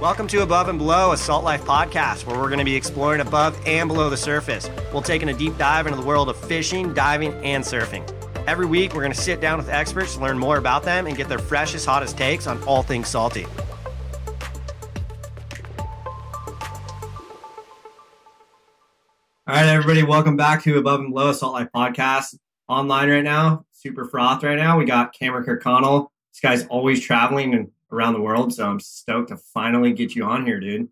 Welcome to Above and Below, a Salt Life podcast where we're going to be exploring above and below the surface. We'll take in a deep dive into the world of fishing, diving, and surfing. Every week, we're going to sit down with experts to learn more about them and get their freshest, hottest takes on all things salty. All right, everybody, welcome back to Above and Below, a Salt Life podcast. Online right now, super froth right now. We got Cameron Kirkconnell. This guy's always traveling and around the world. So I'm stoked to finally get you on here, dude.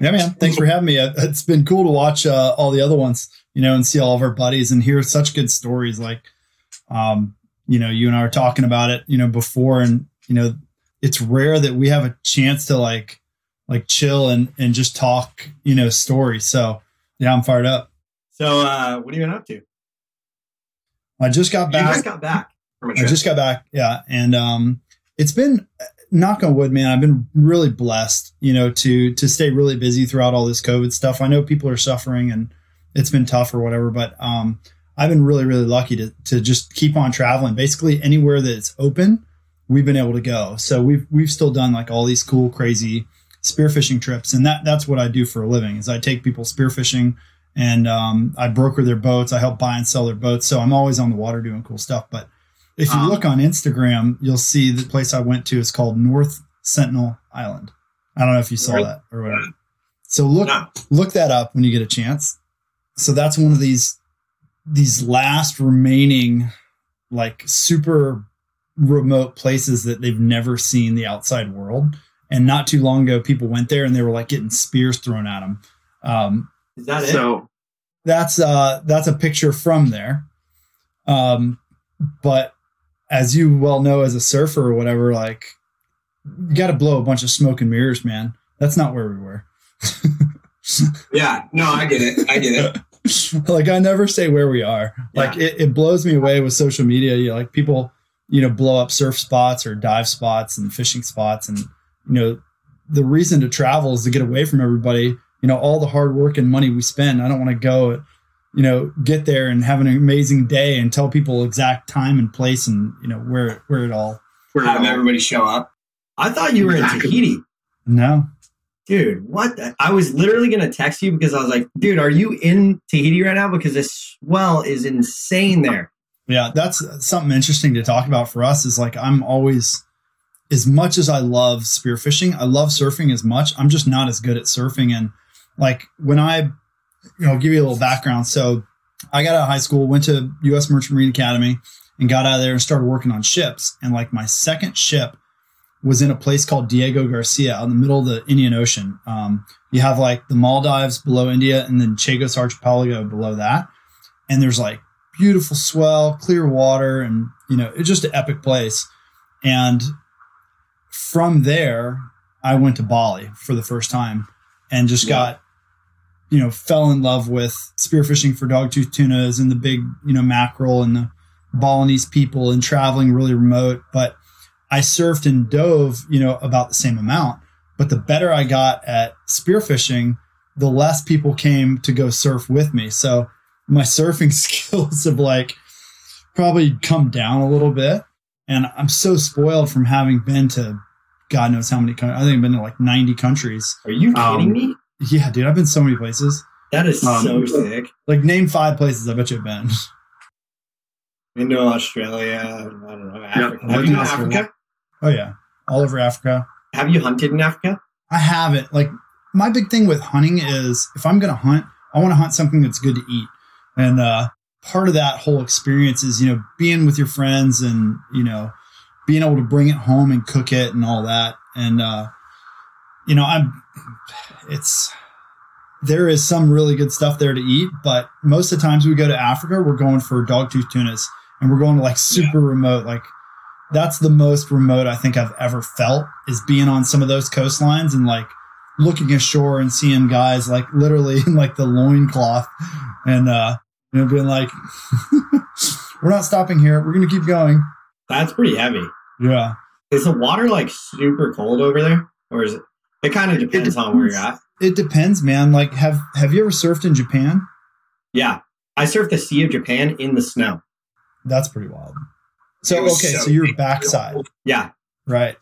Yeah, man. Thanks for having me. Uh, it's been cool to watch uh, all the other ones, you know, and see all of our buddies and hear such good stories. Like, um, you know, you and I were talking about it, you know, before, and you know, it's rare that we have a chance to like, like chill and and just talk, you know, stories. So yeah, I'm fired up. So, uh, what are you been up to? I just got back. You just got back. I just got back. Yeah, and um, it's been knock on wood, man. I've been really blessed, you know, to to stay really busy throughout all this COVID stuff. I know people are suffering and it's been tough or whatever, but um, I've been really, really lucky to to just keep on traveling. Basically, anywhere that it's open, we've been able to go. So we've we've still done like all these cool, crazy spearfishing trips, and that that's what I do for a living. Is I take people spearfishing and um, I broker their boats. I help buy and sell their boats. So I'm always on the water doing cool stuff, but if you um, look on Instagram, you'll see the place I went to is called North Sentinel Island. I don't know if you saw that or whatever. So look no. look that up when you get a chance. So that's one of these these last remaining like super remote places that they've never seen the outside world. And not too long ago, people went there and they were like getting spears thrown at them. Um, Is that so, it? That's uh, that's a picture from there. Um, but as you well know as a surfer or whatever, like you got to blow a bunch of smoke and mirrors, man. That's not where we were. yeah, no, I get it. I get it. like I never say where we are. Like it, it blows me away with social media. You know, like people, you know, blow up surf spots or dive spots and fishing spots, and you know, the reason to travel is to get away from everybody. You know, all the hard work and money we spend. I don't want to go you know, get there and have an amazing day and tell people exact time and place and you know where where it all where have everybody show up. I thought you were in Tahiti. No. Dude, what? The? I was literally going to text you because I was like, dude, are you in Tahiti right now? Because this swell is insane there. Yeah, that's something interesting to talk about for us is like, I'm always, as much as I love spearfishing, I love surfing as much. I'm just not as good at surfing. And like when I you know, give you a little background. So I got out of high school, went to U.S. Merchant Marine Academy, and got out of there and started working on ships. And like my second ship was in a place called Diego Garcia out in the middle of the Indian Ocean. Um, you have like the Maldives below India, and then Chagos Archipelago below that. And there's like beautiful swell, clear water, and you know it's just an epic place. And from there, I went to Bali for the first time and just yeah. got you know, fell in love with spearfishing for dogtooth tunas and the big, you know, mackerel and the Balinese people and traveling really remote. But I surfed and dove, you know, about the same amount. But the better I got at spearfishing, the less people came to go surf with me. So my surfing skills have like probably come down a little bit. And I'm so spoiled from having been to God knows how many countries. I think I've been to like 90 countries. Are you kidding um, me? Yeah, dude, I've been so many places. That is um, so sick. Like, name five places I bet you've been. Into Australia. I don't know. Africa. Yep. Have you been Africa? Oh yeah, all over Africa. Have you hunted in Africa? I haven't. Like, my big thing with hunting is if I'm going to hunt, I want to hunt something that's good to eat, and uh, part of that whole experience is you know being with your friends and you know being able to bring it home and cook it and all that, and uh, you know I'm it's there is some really good stuff there to eat, but most of the times we go to Africa, we're going for dogtooth tunas and we're going to like super yeah. remote. Like that's the most remote I think I've ever felt is being on some of those coastlines and like looking ashore and seeing guys like literally in like the loincloth and uh you know being like we're not stopping here. We're gonna keep going. That's pretty heavy. Yeah. Is the water like super cold over there? Or is it it kind of depends, depends, on where you're at. It depends, man. Like, have have you ever surfed in Japan? Yeah, I surfed the Sea of Japan in the snow. That's pretty wild. So okay, so, so you're backside. Yeah. Right.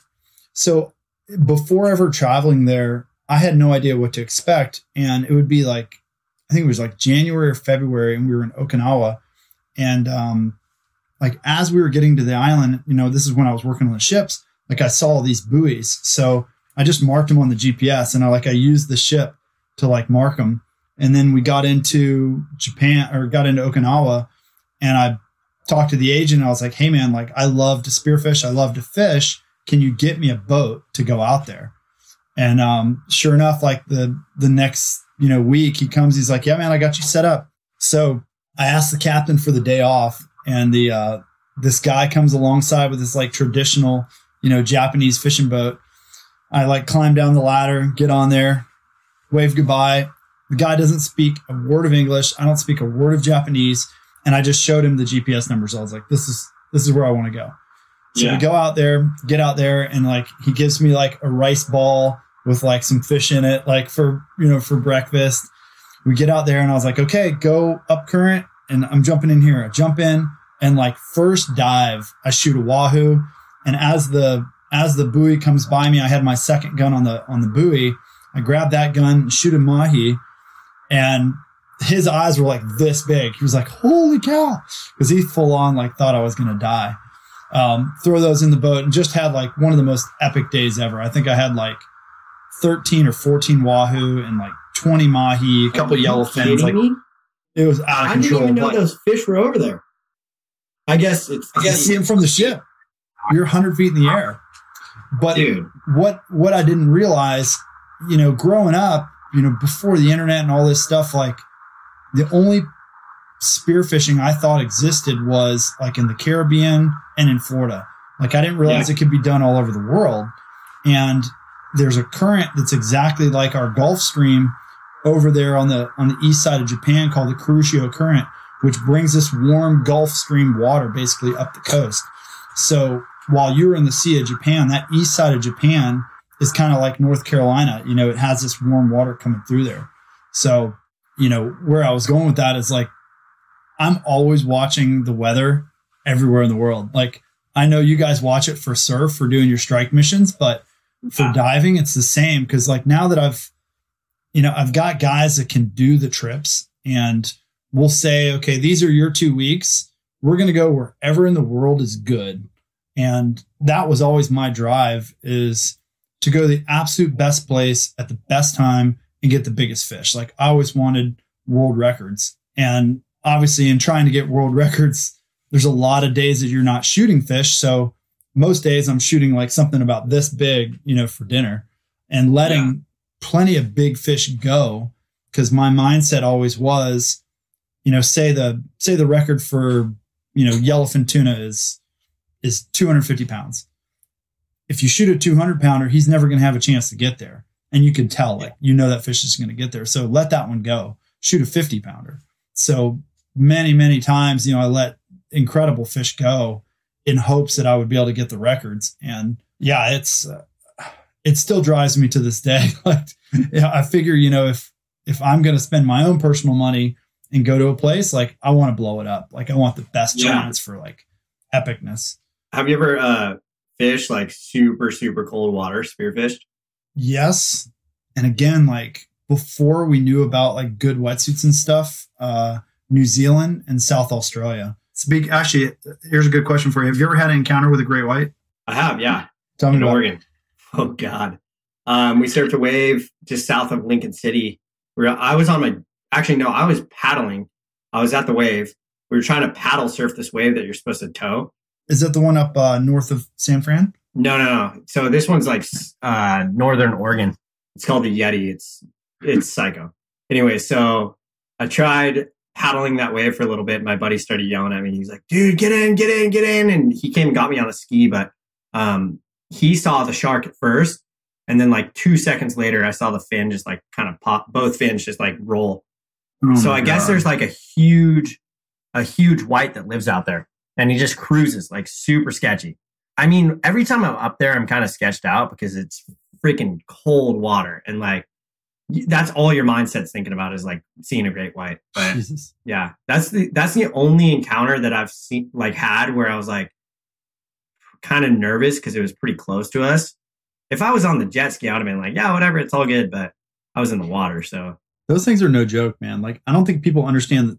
So before ever traveling there, I had no idea what to expect. And it would be like, I think it was like January or February, and we were in Okinawa. And um, like as we were getting to the island, you know, this is when I was working on the ships, like I saw all these buoys. So I just marked them on the GPS and I like I used the ship to like mark them. And then we got into Japan or got into Okinawa and I talked to the agent. I was like, hey man, like I love to spearfish. I love to fish. Can you get me a boat to go out there? And um, sure enough, like the the next you know week, he comes. He's like, yeah man, I got you set up. So I asked the captain for the day off, and the uh, this guy comes alongside with this like traditional you know Japanese fishing boat. I like climb down the ladder, get on there, wave goodbye. The guy doesn't speak a word of English. I don't speak a word of Japanese and I just showed him the GPS numbers. I was like, this is this is where I want to go. So yeah. we go out there, get out there, and like he gives me like a rice ball with like some fish in it, like for you know for breakfast. We get out there, and I was like, okay, go up current, and I'm jumping in here. I jump in, and like first dive, I shoot a wahoo, and as the as the buoy comes by me, I had my second gun on the on the buoy. I grabbed that gun, shoot a mahi, and his eyes were like this big. He was like, "Holy cow!" Because he full on like thought I was gonna die. Um, throw those in the boat and just had like one of the most epic days ever. I think I had like thirteen or fourteen wahoo and like twenty mahi, a couple yellowfins. Like me? it was out of I control. I didn't even know those fish were over there. I guess it's. I guess see them from the ship. You're 100 feet in the air. But Dude. what what I didn't realize, you know, growing up, you know, before the internet and all this stuff, like the only spearfishing I thought existed was like in the Caribbean and in Florida. Like I didn't realize yeah. it could be done all over the world. And there's a current that's exactly like our Gulf Stream over there on the on the east side of Japan called the Kuroshio Current, which brings this warm Gulf Stream water basically up the coast. So while you're in the Sea of Japan, that east side of Japan is kind of like North Carolina. You know, it has this warm water coming through there. So you know, where I was going with that is like, I'm always watching the weather everywhere in the world. Like, I know you guys watch it for surf for doing your strike missions, but for diving, it's the same. Cause like now that I've, you know, I've got guys that can do the trips and we'll say, okay, these are your two weeks. We're going to go wherever in the world is good. And that was always my drive is to go to the absolute best place at the best time and get the biggest fish. Like I always wanted world records. And obviously, in trying to get world records, there's a lot of days that you're not shooting fish. So most days I'm shooting like something about this big, you know, for dinner and letting yeah. plenty of big fish go. Cause my mindset always was, you know, say the, say the record for, you know, yellowfin tuna is, is 250 pounds. If you shoot a 200 pounder, he's never going to have a chance to get there. And you can tell like you know that fish is going to get there. So let that one go. Shoot a 50 pounder. So many many times you know i let incredible fish go in hopes that i would be able to get the records. And yeah it's uh, it still drives me to this day. Like i figure you know if if i'm going to spend my own personal money and go to a place like i want to blow it up. Like i want the best yeah. chance for like epicness have you ever uh fished like super super cold water spearfished yes. And again, like before we knew about like good wetsuits and stuff, uh, New Zealand and South Australia. Speak actually, here's a good question for you. Have you ever had an encounter with a great white? I have, yeah. Tell me in about Oregon. It. Oh God. Um, we surfed a wave just south of Lincoln City. Where I was on my actually no, I was paddling. I was at the wave. We were trying to paddle surf this wave that you're supposed to tow. Is that the one up uh, north of San Fran? No, no, no. So this one's like uh, Northern Oregon. It's called the Yeti. It's it's psycho. Anyway, so I tried paddling that wave for a little bit. My buddy started yelling at me. He's like, "Dude, get in, get in, get in!" And he came and got me on a ski, but um, he saw the shark at first, and then like two seconds later, I saw the fin just like kind of pop. Both fins just like roll. Oh so I God. guess there's like a huge, a huge white that lives out there, and he just cruises like super sketchy. I mean, every time I'm up there, I'm kind of sketched out because it's freaking cold water and like that's all your mindset's thinking about is like seeing a great white. But Jesus. yeah, that's the that's the only encounter that I've seen like had where I was like kind of nervous because it was pretty close to us. If I was on the jet ski, I'd have been like, yeah, whatever, it's all good. But I was in the water, so those things are no joke, man. Like I don't think people understand,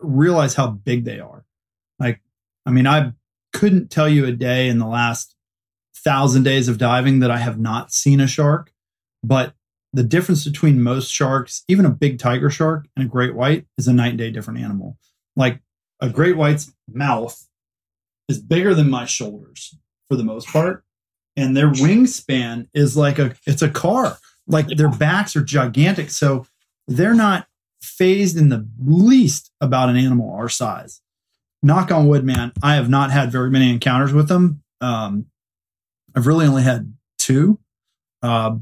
realize how big they are. Like, I mean, I couldn't tell you a day in the last thousand days of diving that I have not seen a shark, but the difference between most sharks, even a big tiger shark and a great white, is a night and day different animal. Like a great white's mouth is bigger than my shoulders for the most part, and their wingspan is like a it's a car. Like their backs are gigantic, so they're not phased in the least about an animal our size. Knock on wood, man. I have not had very many encounters with them. Um, I've really only had two. Uh,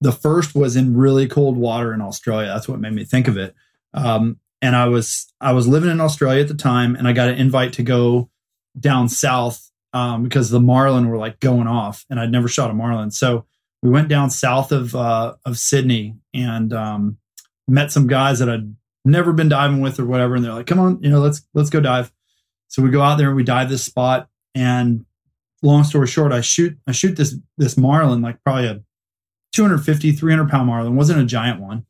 the first was in really cold water in Australia. That's what made me think of it. Um, and I was I was living in Australia at the time, and I got an invite to go down south um, because the marlin were like going off, and I'd never shot a marlin. So we went down south of uh, of Sydney and um, met some guys that I'd never been diving with or whatever, and they're like, "Come on, you know, let's let's go dive." So we go out there and we dive this spot, and long story short, I shoot I shoot this this marlin like probably a 250 300 pound marlin. Wasn't a giant one.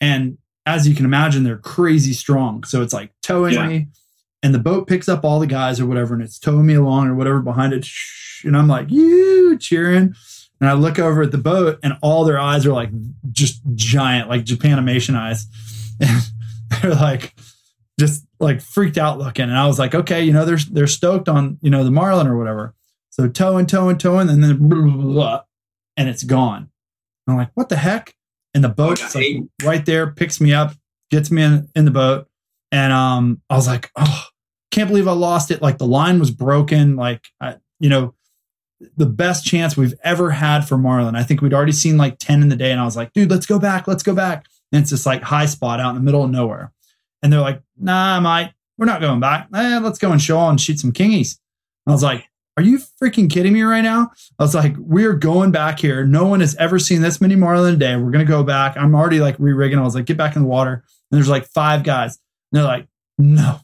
And as you can imagine they're crazy strong. So it's like towing yeah. me and the boat picks up all the guys or whatever and it's towing me along or whatever behind it. And i'm like you cheering. And i look over at the boat and all their eyes are like just giant like japanimation eyes. And they're like just like freaked out looking and i was like okay you know they're they're stoked on you know the marlin or whatever so towing towing towing and then blah, blah, blah, and it's gone I'm like, what the heck? And the boat like right there picks me up, gets me in, in the boat. And um, I was like, oh, can't believe I lost it. Like the line was broken. Like, I, you know, the best chance we've ever had for Marlin. I think we'd already seen like 10 in the day. And I was like, dude, let's go back. Let's go back. And it's this like high spot out in the middle of nowhere. And they're like, nah, mate, we're not going back. Eh, let's go and show and shoot some kingies. I was like, are you freaking kidding me right now? I was like, we're going back here. No one has ever seen this many marlin a day. We're going to go back. I'm already like re rigging. I was like, get back in the water. And there's like five guys. And they're like, no,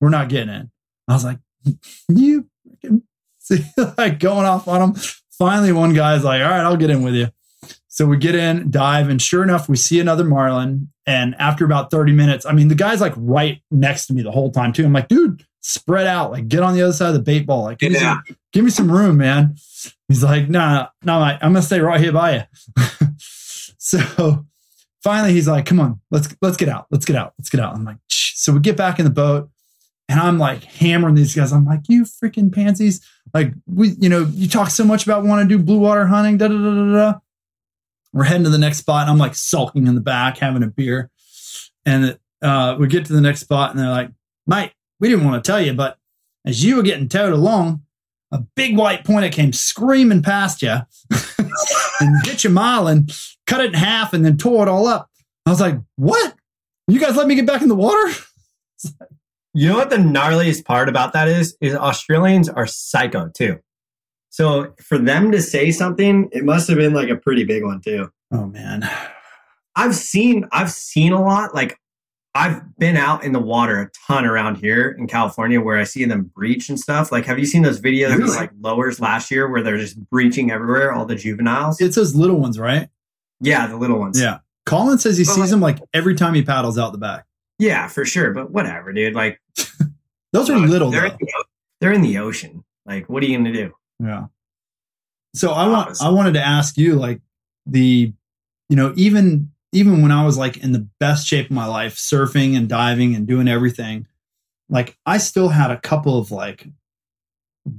we're not getting in. I was like, you freaking see, like going off on them. Finally, one guy's like, all right, I'll get in with you. So we get in, dive, and sure enough, we see another marlin. And after about 30 minutes, I mean, the guy's like right next to me the whole time, too. I'm like, dude, spread out, like get on the other side of the bait ball. Like, give, me, some, give me some room, man. He's like, nah, no, nah, I'm gonna stay right here by you. so finally he's like, come on, let's let's get out. Let's get out. Let's get out. I'm like, Shh. so we get back in the boat and I'm like hammering these guys. I'm like, you freaking pansies. Like, we, you know, you talk so much about want to do blue water hunting, da da da da da. We're heading to the next spot, and I'm like sulking in the back, having a beer. And uh, we get to the next spot, and they're like, mate, we didn't want to tell you, but as you were getting towed along, a big white pointer came screaming past you and hit your marlin, cut it in half, and then tore it all up. I was like, what? You guys let me get back in the water? you know what the gnarliest part about that is? Is Australians are psycho too. So for them to say something, it must have been like a pretty big one too. Oh man. I've seen I've seen a lot. Like I've been out in the water a ton around here in California where I see them breach and stuff. Like, have you seen those videos really? of like lowers last year where they're just breaching everywhere, all the juveniles? It's those little ones, right? Yeah, the little ones. Yeah. Colin says he but sees like, them like every time he paddles out the back. Yeah, for sure. But whatever, dude. Like, those are little. They're in, the, they're in the ocean. Like, what are you going to do? Yeah. So I want I wanted to ask you like the you know even even when I was like in the best shape of my life, surfing and diving and doing everything, like I still had a couple of like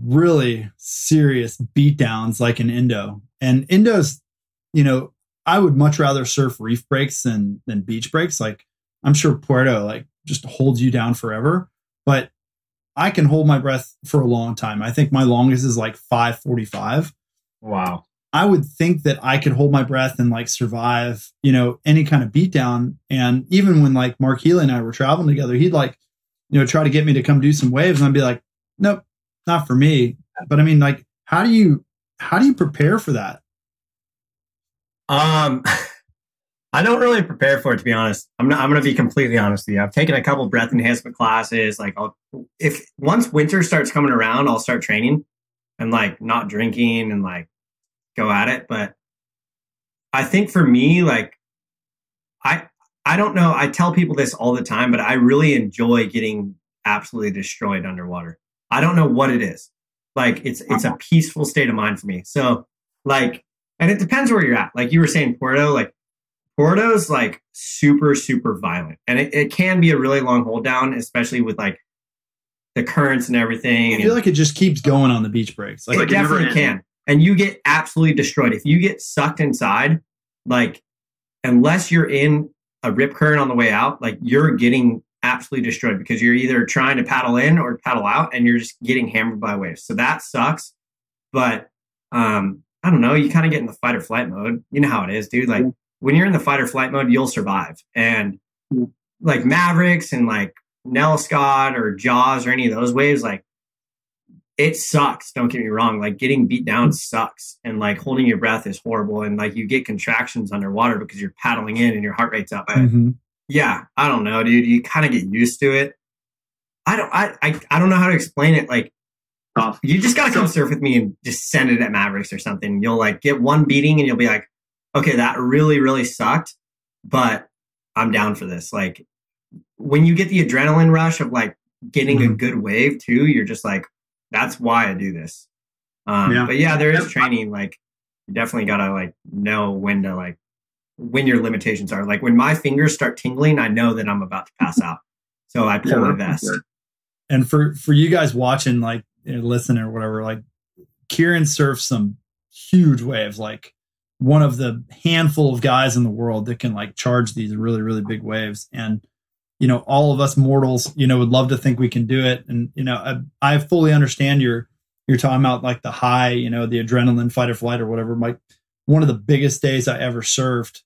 really serious beatdowns like in Indo. And Indo's, you know, I would much rather surf reef breaks than than beach breaks. Like I'm sure Puerto like just holds you down forever, but I can hold my breath for a long time. I think my longest is like 545. Wow. I would think that I could hold my breath and like survive, you know, any kind of beatdown. And even when like Mark Healey and I were traveling together, he'd like, you know, try to get me to come do some waves. And I'd be like, nope, not for me. But I mean, like, how do you, how do you prepare for that? Um, I don't really prepare for it, to be honest. I'm not, I'm going to be completely honest with you. I've taken a couple breath enhancement classes. Like I'll, if once winter starts coming around, I'll start training and like not drinking and like go at it. But I think for me, like I I don't know. I tell people this all the time, but I really enjoy getting absolutely destroyed underwater. I don't know what it is. Like it's it's a uh-huh. peaceful state of mind for me. So like, and it depends where you're at. Like you were saying, Puerto, like Puerto's like super super violent, and it, it can be a really long hold down, especially with like the currents and everything. I feel like it just keeps going on the beach breaks. Like, it definitely can, and you get absolutely destroyed if you get sucked inside. Like unless you're in a rip current on the way out, like you're getting absolutely destroyed because you're either trying to paddle in or paddle out and you're just getting hammered by waves. So that sucks. But um, I don't know, you kind of get in the fight or flight mode. You know how it is, dude. Like when you're in the fight or flight mode, you'll survive. And like Mavericks and like Nelscott or Jaws or any of those waves, like it sucks. Don't get me wrong. Like getting beat down sucks, and like holding your breath is horrible, and like you get contractions underwater because you're paddling in and your heart rate's up. Mm-hmm. Yeah, I don't know, dude. You kind of get used to it. I don't. I, I I don't know how to explain it. Like you just gotta come surf with me and just send it at Mavericks or something. You'll like get one beating and you'll be like, okay, that really really sucked, but I'm down for this. Like when you get the adrenaline rush of like getting mm-hmm. a good wave too, you're just like, that's why I do this. Um, yeah. But yeah, there is training. Like you definitely gotta like know when to like when your limitations are. Like when my fingers start tingling, I know that I'm about to pass out. So I pull yeah, my vest. And for for you guys watching, like listen or whatever, like Kieran surfs some huge waves. Like one of the handful of guys in the world that can like charge these really really big waves. And you know all of us mortals you know would love to think we can do it. And you know i, I fully understand your you're talking about like the high you know the adrenaline fight or flight or whatever. Like one of the biggest days i ever surfed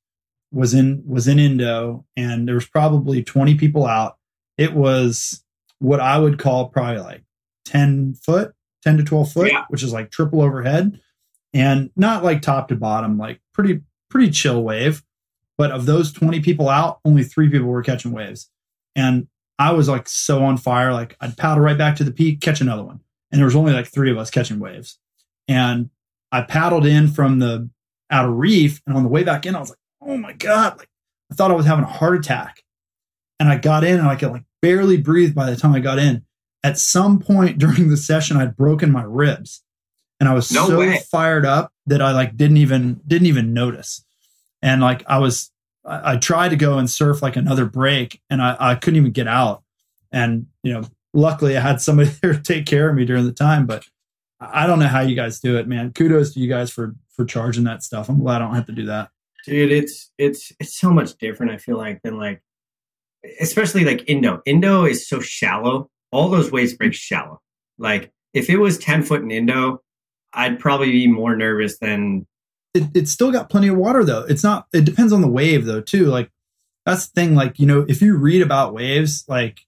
was in was in indo and there was probably 20 people out. It was what i would call probably like 10 foot 10 to 12 foot yeah. which is like triple overhead and not like top to bottom like pretty pretty chill wave but of those 20 people out only three people were catching waves and I was like so on fire. Like I'd paddle right back to the peak, catch another one. And there was only like three of us catching waves. And I paddled in from the outer reef. And on the way back in, I was like, oh my God. Like I thought I was having a heart attack. And I got in and I could like barely breathe by the time I got in. At some point during the session, I'd broken my ribs. And I was no so way. fired up that I like didn't even didn't even notice. And like I was I, I, tried to go and surf like another break and I, I couldn't even get out. And, you know, luckily I had somebody there to take care of me during the time, but I don't know how you guys do it, man. Kudos to you guys for, for charging that stuff. I'm glad I don't have to do that. Dude, it's, it's, it's so much different. I feel like than like, especially like Indo. Indo is so shallow. All those waves break shallow. Like if it was 10 foot in Indo, I'd probably be more nervous than it, it's still got plenty of water though. It's not. It depends on the wave though too. Like that's the thing. Like you know, if you read about waves, like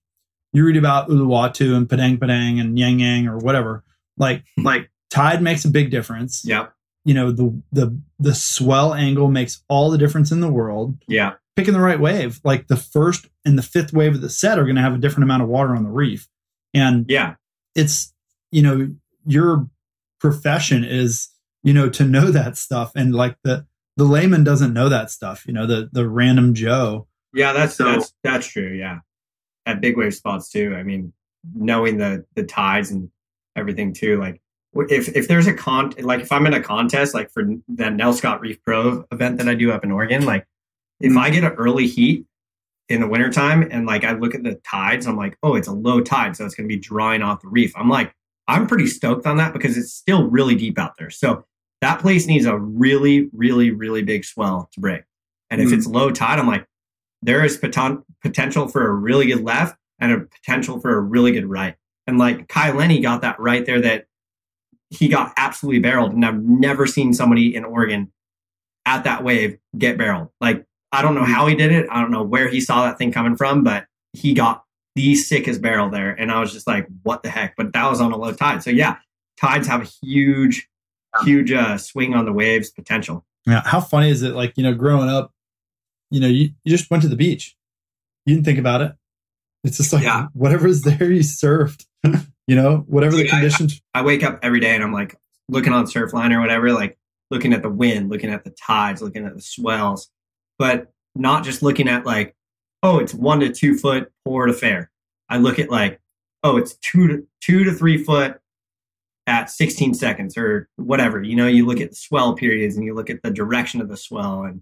you read about Uluwatu and Padang Padang and Yang Yang or whatever, like hmm. like tide makes a big difference. Yeah. You know the the the swell angle makes all the difference in the world. Yeah. Picking the right wave, like the first and the fifth wave of the set are going to have a different amount of water on the reef, and yeah, it's you know your profession is you know, to know that stuff. And like the the layman doesn't know that stuff, you know, the the random Joe. Yeah, that's so, that's that's true. Yeah. At big wave spots too. I mean, knowing the the tides and everything too. Like if if there's a con like if I'm in a contest like for that Nelscott Reef Pro event that I do up in Oregon, like if mm-hmm. I get an early heat in the wintertime and like I look at the tides, I'm like, oh, it's a low tide, so it's gonna be drawing off the reef. I'm like, I'm pretty stoked on that because it's still really deep out there. So that place needs a really, really, really big swell to break. And if mm it's low tide, I'm like, there is poten- potential for a really good left and a potential for a really good right. And like Kai Lenny got that right there that he got absolutely barreled. And I've never seen somebody in Oregon at that wave get barreled. Like, I don't know how he did it. I don't know where he saw that thing coming from, but he got the sickest barrel there. And I was just like, what the heck? But that was on a low tide. So yeah, tides have a huge huge uh, swing on the waves potential. Yeah. How funny is it? Like, you know, growing up, you know, you, you just went to the beach. You didn't think about it. It's just like yeah. whatever's there, you surfed, you know, whatever the conditions. I, I, wake up every day and I'm like looking on Surfline or whatever. Like looking at the wind, looking at the tides, looking at the swells, but not just looking at like, oh, it's one to two foot port affair. I look at like, oh, it's two to two to three foot at 16 seconds or whatever. You know, you look at the swell periods and you look at the direction of the swell and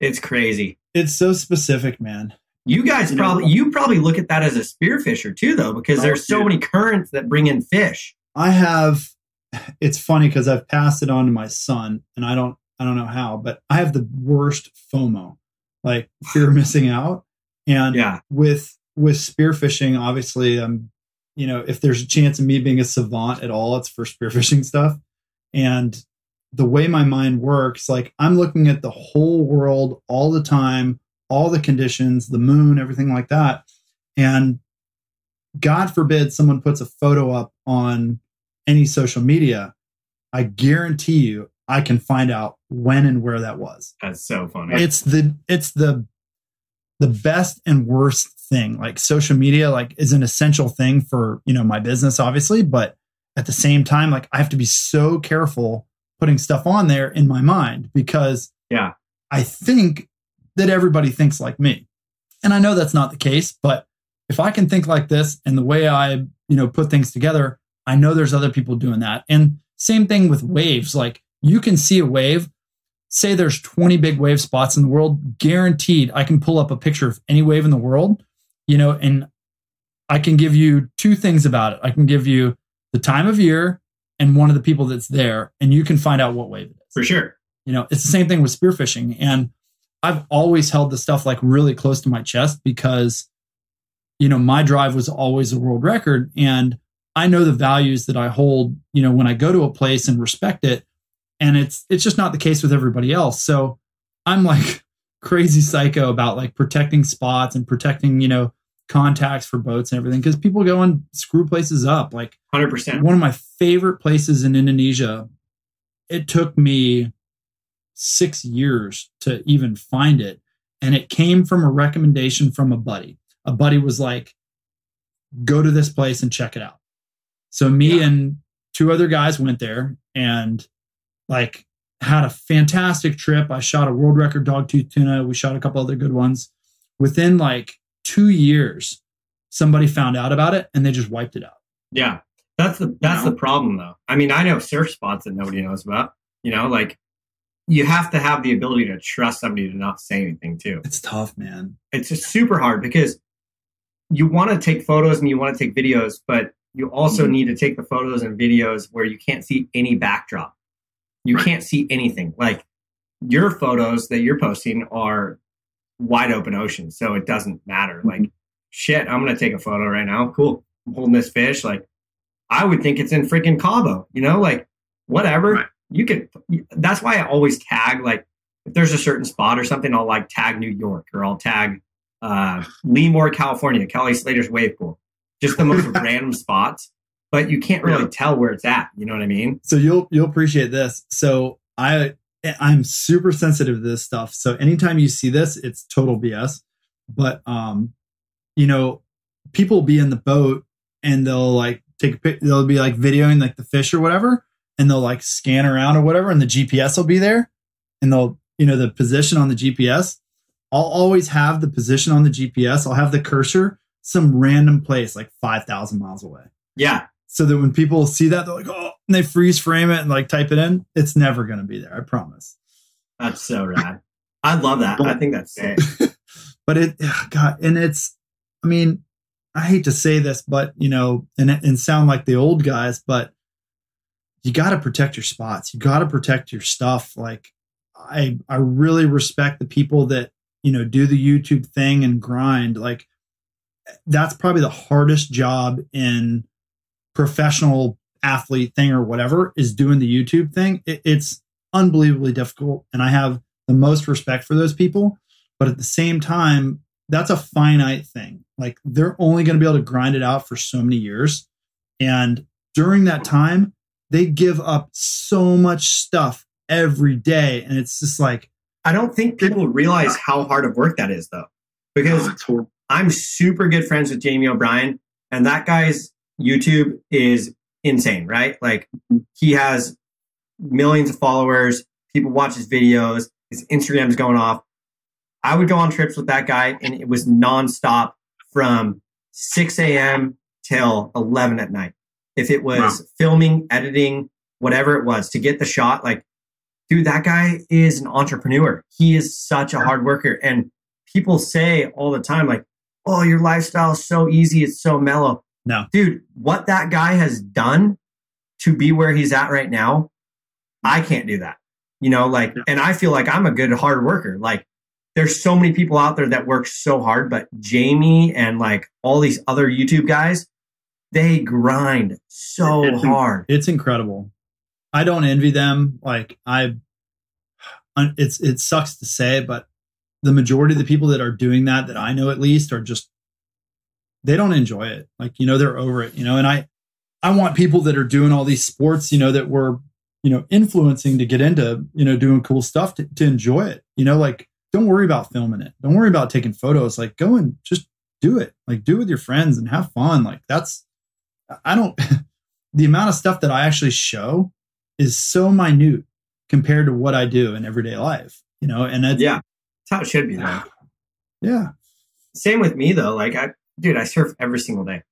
it's crazy. It's so specific, man. You guys You know- probably you probably look at that as a spearfisher too though because Oh, there's so oh, dude. many currents that bring in fish. I have it's funny because I've passed it on to my son and I don't I don't know how, but I have the worst FOMO, like fear of missing out. And Yeah. with with spearfishing, obviously, um, you know, if there's a chance of me being a savant at all, it's for spearfishing stuff. And the way my mind works, like I'm looking at the whole world all the time, all the conditions, the moon, everything like that. And God forbid someone puts a photo up on any social media, I guarantee you I can find out when and where that was That's so funny. it's the it's the the best and worst thing. Like social media like is an essential thing for you know my business obviously but at the same time like i have to be so careful putting stuff on there in my mind because Yeah. i think that everybody thinks like me. And i know that's not the case but if i can think like this and the way i you know put things together i know there's other people doing that. And same thing with waves. Like you can see a wave say there's 20 big wave spots in the world guaranteed i can pull up a picture of any wave in the world you know and i can give you two things about it i can give you the time of year and one of the people that's there and you can find out what wave it is for sure. you know it's the same thing with spearfishing and i've always held the stuff like really close to my chest because you know my drive was always a world record and i know the values that i hold you know when i go to a place and respect it and it's it's just not the case with everybody else so i'm like crazy psycho about like protecting spots and protecting you know contacts for boats and everything because people go and screw places up like 100%. one of my favorite places in Indonesia. It took me six years to even find it. And it came from a recommendation from a buddy. A buddy was like, go to this place and check it out. So me Yeah. and two other guys went there and like had a fantastic trip. I shot a world record dogtooth tuna. We shot a couple other good ones. Within like two years, somebody found out about it and they just wiped it out. Yeah. That's the that's know? the problem though. I mean, I know surf spots that nobody knows about. You know, like you have to have the ability to trust somebody to not say anything too. It's tough, man. It's just super hard because you want to take photos and you want to take videos, but you also Mhm. need to take the photos and videos where you can't see any backdrop. You Right. can't see anything. Like your photos that you're posting are wide open ocean, so it doesn't matter. Like shit, I'm gonna take a photo right now. Cool. I'm holding this fish. Like I would think it's in freaking Cabo, you know, like whatever. Right. You could that's why I always tag like if there's a certain spot or something, I'll like tag New York or I'll tag uh Lemoore, California, Kelly Slater's wave pool. Just the most random spots. But you can't really Yeah. tell where it's at. You know what I mean? So you'll you'll appreciate this. So I I'm super sensitive to this stuff. So anytime you see this, it's total BS. But um, you know, people will be in the boat and they'll like take a pic. They'll be like videoing like the fish or whatever, and they'll like scan around or whatever, and the GPS will be there, and they'll you know the position on the GPS. I'll always have the position on the GPS. I'll have the cursor some random place like five thousand miles away Yeah. So that when people see that they're like oh and they freeze frame it and like type it in it's never going to be there i promise That's so rad. I love that. I think that's sick. but it god and it's i mean i hate to say this but you know and and sound like the old guys but you got to protect your spots you got to protect your stuff like i i really respect the people that you know do the youtube thing and grind like that's probably the hardest job in professional athlete thing or whatever is doing the youtube thing it, it's unbelievably difficult and i have the most respect for those people but at the same time that's a finite thing like they're only going to be able to grind it out for so many years and during that time they give up so much stuff every day and it's just like I don't think people realize how hard of work that is though. Because Oh. I'm super good friends with Jamie O'Brien, and that guy's YouTube is insane, right? Like he has millions of followers. People watch his videos. His Instagram's going off. I would go on trips with that guy, and it was nonstop from 6 a.m. till 11 at night. If it was Wow. filming, editing, whatever it was to get the shot, like, dude, that guy is an entrepreneur. He is such a hard worker. And people say all the time, like, oh, your lifestyle is so easy, it's so mellow. No. Dude, what that guy has done to be where he's at right now, I can't do that. You know, like, Yeah. and I feel like I'm a good hard worker. Like, there's so many people out there that work so hard, but Jamie and like all these other YouTube guys, they grind so It's- hard. It's incredible. I don't envy them. Like I, it's it sucks to say, but the majority of the people that are doing that, that I know at least, are just they don't enjoy it. Like you know, they're over it. You know, and I, I want people that are doing all these sports, you know, that we're you know influencing to get into you know doing cool stuff to, to enjoy it. You know, like don't worry about filming it. Don't worry about taking photos. Like go and just do it. Like do it with your friends and have fun. Like that's I don't the amount of stuff that I actually show is so minute compared to what I do in everyday life. You know, and that's Yeah. That's how it should be though. yeah. Same with me though. Like I dude, I surf every single day.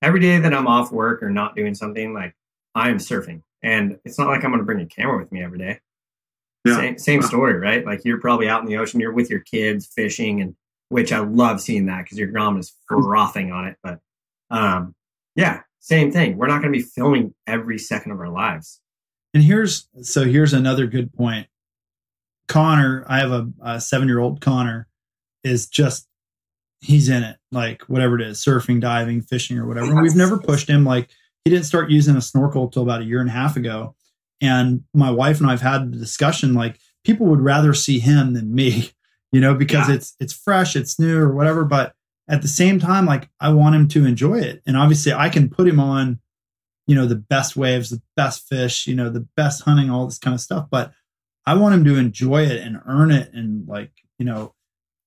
Every day that I'm off work or not doing something, like I'm surfing. And it's not like I'm gonna bring a camera with me every day. Yeah. Same same story, right? Like you're probably out in the ocean, you're with your kids fishing and which I love seeing that because your mom is frothing on it. But um yeah, same thing. We're not gonna be filming every second of our lives. And here's so here's another good point. Connor, I have a, a seven year old Connor, is just he's in it, like whatever it is, surfing, diving, fishing, or whatever. And we've never pushed him. Like he didn't start using a snorkel till about a year and a half ago. And my wife and I've had the discussion like people would rather see him than me, you know, because Yeah. it's it's fresh, it's new or whatever. But at the same time, like I want him to enjoy it. And obviously I can put him on you know the best waves the best fish you know the best hunting all this kind of stuff but i want him to enjoy it and earn it and like you know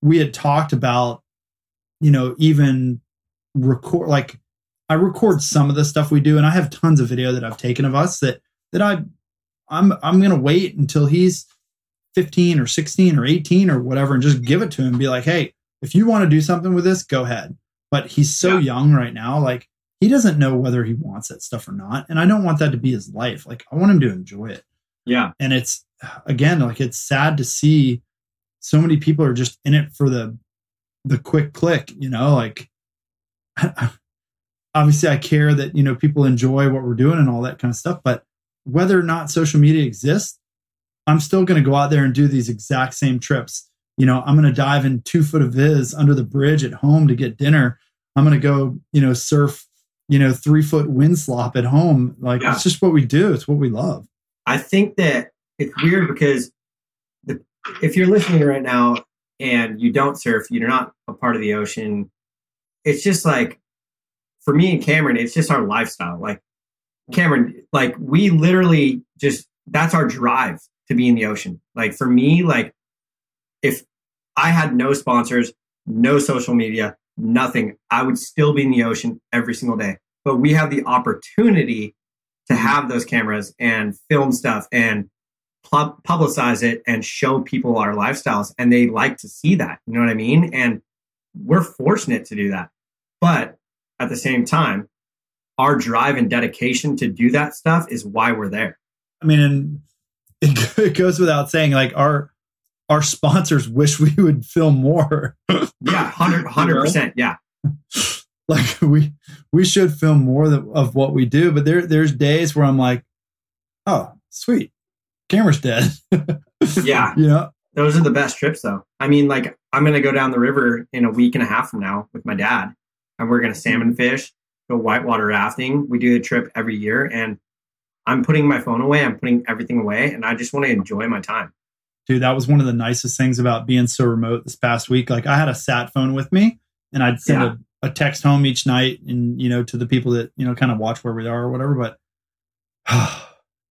we had talked about you know even record like i record some of the stuff we do and i have tons of video that i've taken of us that that i i'm i'm gonna wait until he's 15 or 16 or 18 or whatever and just give it to him and be like hey if you want to do something with this go ahead but he's so Yeah. young right now like he doesn't know whether he wants that stuff or not and i don't want that to be his life like i want him to enjoy it Yeah. and it's again like it's sad to see so many people are just in it for the the quick click you know like obviously i care that you know people enjoy what we're doing and all that kind of stuff but whether or not social media exists i'm still going to go out there and do these exact same trips. You know i'm going to dive in two foot of viz under the bridge at home to get dinner. I'm going to go you know surf you know three foot wind slop at home. Like Yeah. it's just what we do. It's what we love. I think that it's weird because the, if you're listening right now and you don't surf, you're not a part of the ocean. It's just like for me and Cameron, it's just our lifestyle. Like Cameron, like we literally just that's our drive to be in the ocean. Like for me, like if I had no sponsors, no social media, nothing, I would still be in the ocean every single day. But we have the opportunity to have those cameras and film stuff and pu- publicize it and show people our lifestyles and they like to see that you know what i mean? And we're fortunate to do that. But at the same time our drive and dedication to do that stuff is why we're there. I mean, it goes without saying, like our our sponsors wish we would film more. yeah 100 percent yeah. Like we we should film more of what we do, but there there's days where I'm like, oh, sweet, camera's dead. Yeah. you know, those are the best trips though i mean like i'm gonna go down the river in a week and a half from now with my dad and we're gonna salmon fish go whitewater rafting we do the trip every year and i'm putting my phone away i'm putting everything away and i just want to enjoy my time dude, that was one of the nicest things about being so remote this past week. Like I had a sat phone with me, and I'd send Yeah. a, a text home each night, and you know, to the people that you know kind of watch where we are or whatever. But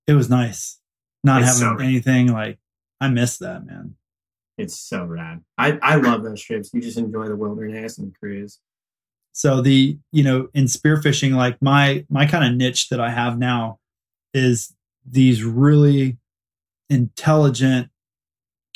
it was nice not It's having so- anything. Like I miss that, man. it's so rad i i love those trips you just enjoy the wilderness and cruise so the you know in spearfishing like my my kind of niche that i have now is these really intelligent,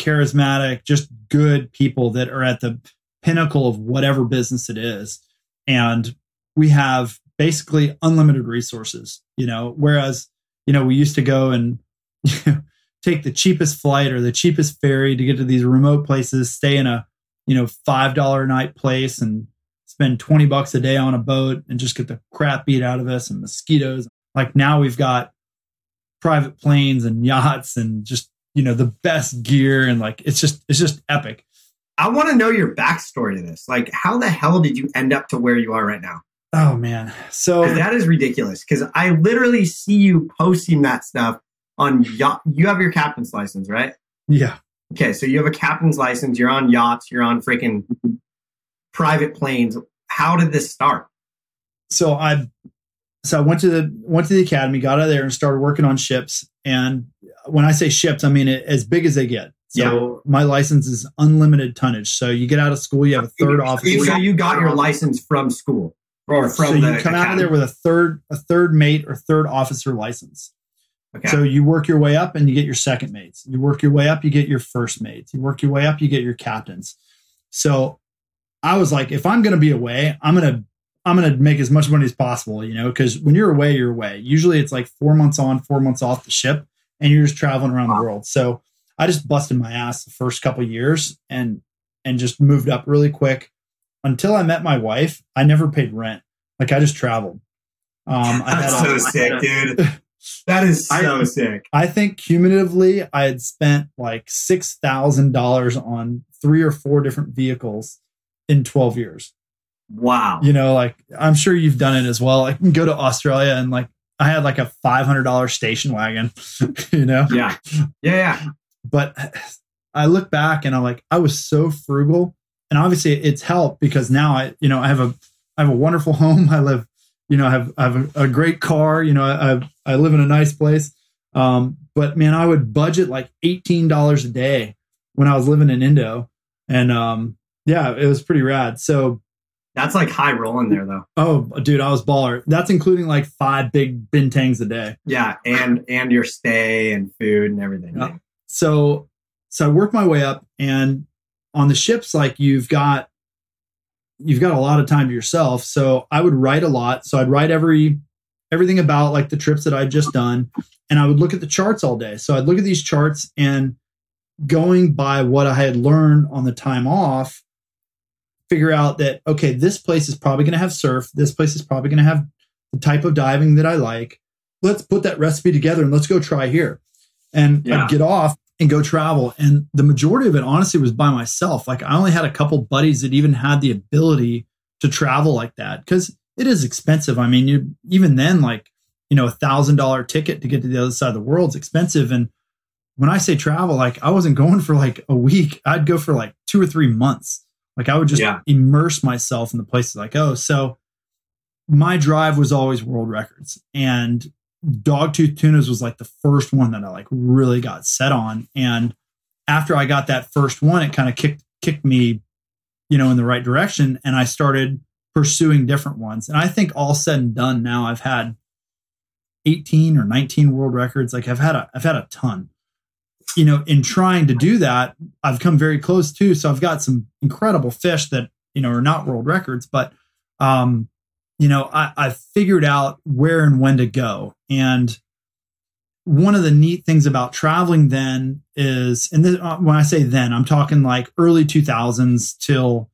charismatic, just good people that are at the pinnacle of whatever business it is. And we have basically unlimited resources, you know, whereas, you know, we used to go and take the cheapest flight or the cheapest ferry to get to these remote places, stay in a, you know, $5 a night place and spend 20 bucks a day on a boat and just get the crap beat out of us and mosquitoes. Like now we've got private planes and yachts and just, you know, the best gear and like it's just it's just epic. I want to know your backstory to this. Like, how the hell did you end up to where you are right now? Oh man. So that is ridiculous because I literally see you posting that stuff on yacht. You have your captain's license, right? Yeah. Okay, so you have a captain's license. You're on yachts. You're on freaking private planes. How did this start? So I, so I went to the went to the academy, got out of there, and started working on ships. And when I say ships, I mean it, as big as they get. So yeah. my license is unlimited tonnage. So you get out of school, you have a third officer. So you got your license from school or from so you come academy. out of there with a third a third mate or third officer license. Okay. So you work your way up and you get your second mates. You work your way up, you get your first mates. You work your way up, you get your captains. So I was like, if I'm going to be away, I'm going to I'm going to make as much money as possible, you know, because when you're away, you're away. Usually it's like four months on, four months off the ship, and you're just traveling around wow. the world. So I just busted my ass the first couple years and and just moved up really quick. Until I met my wife, I never paid rent. Like I just traveled. Um, That's so sick, dude. That is so I, sick. I think cumulatively, I had spent like six thousand dollars on three or four different vehicles in twelve years. Wow. You know, like I'm sure you've done it as well. I can go to Australia and like I had like a five hundred dollar station wagon. you know. Yeah. Yeah. Yeah. But I look back and I'm like, I was so frugal, and obviously it's helped because now I, you know, I have a I have a wonderful home. I live you know, I have, I have a, a great car, you know, I, I live in a nice place. Um, but man, I would budget like $18 a day when I was living in Indo. And, um, yeah, it was pretty rad. So that's like high rolling there though. Oh, dude, I was baller. That's including like five big bintangs a day. Yeah. And, and your stay and food and everything. Yeah. So, so I worked my way up and on the ships, like you've got you've got a lot of time to yourself. So I would write a lot. So I'd write every everything about like the trips that I'd just done, and I would look at the charts all day. So I'd look at these charts and going by what I had learned on the time off, figure out that okay, this place is probably going to have surf. This place is probably going to have the type of diving that I like. Let's put that recipe together and let's go try here. And yeah. I'd get off and go travel. And the majority of it, honestly, was by myself. Like I only had a couple buddies that even had the ability to travel like that because it is expensive. I mean, you even then, like you know, a thousand dollar ticket to get to the other side of the world is expensive. And when I say travel, like I wasn't going for like a week. I'd go for like two or three months. Like I would just yeah. immerse myself in the places like, oh, So my drive was always world records. And dogtooth tunas was like the first one that I like really got set on. And after I got that first one, it kind of kicked kicked me, you know, in the right direction. And I started pursuing different ones. And I think all said and done now I've had 18 or 19 world records. Like I've had a I've had a ton. You know, in trying to do that, I've come very close too. So I've got some incredible fish that, you know, are not world records, but um you know, I, I figured out where and when to go. And one of the neat things about traveling then is, and this, uh, when I say then, I'm talking like early 2000s till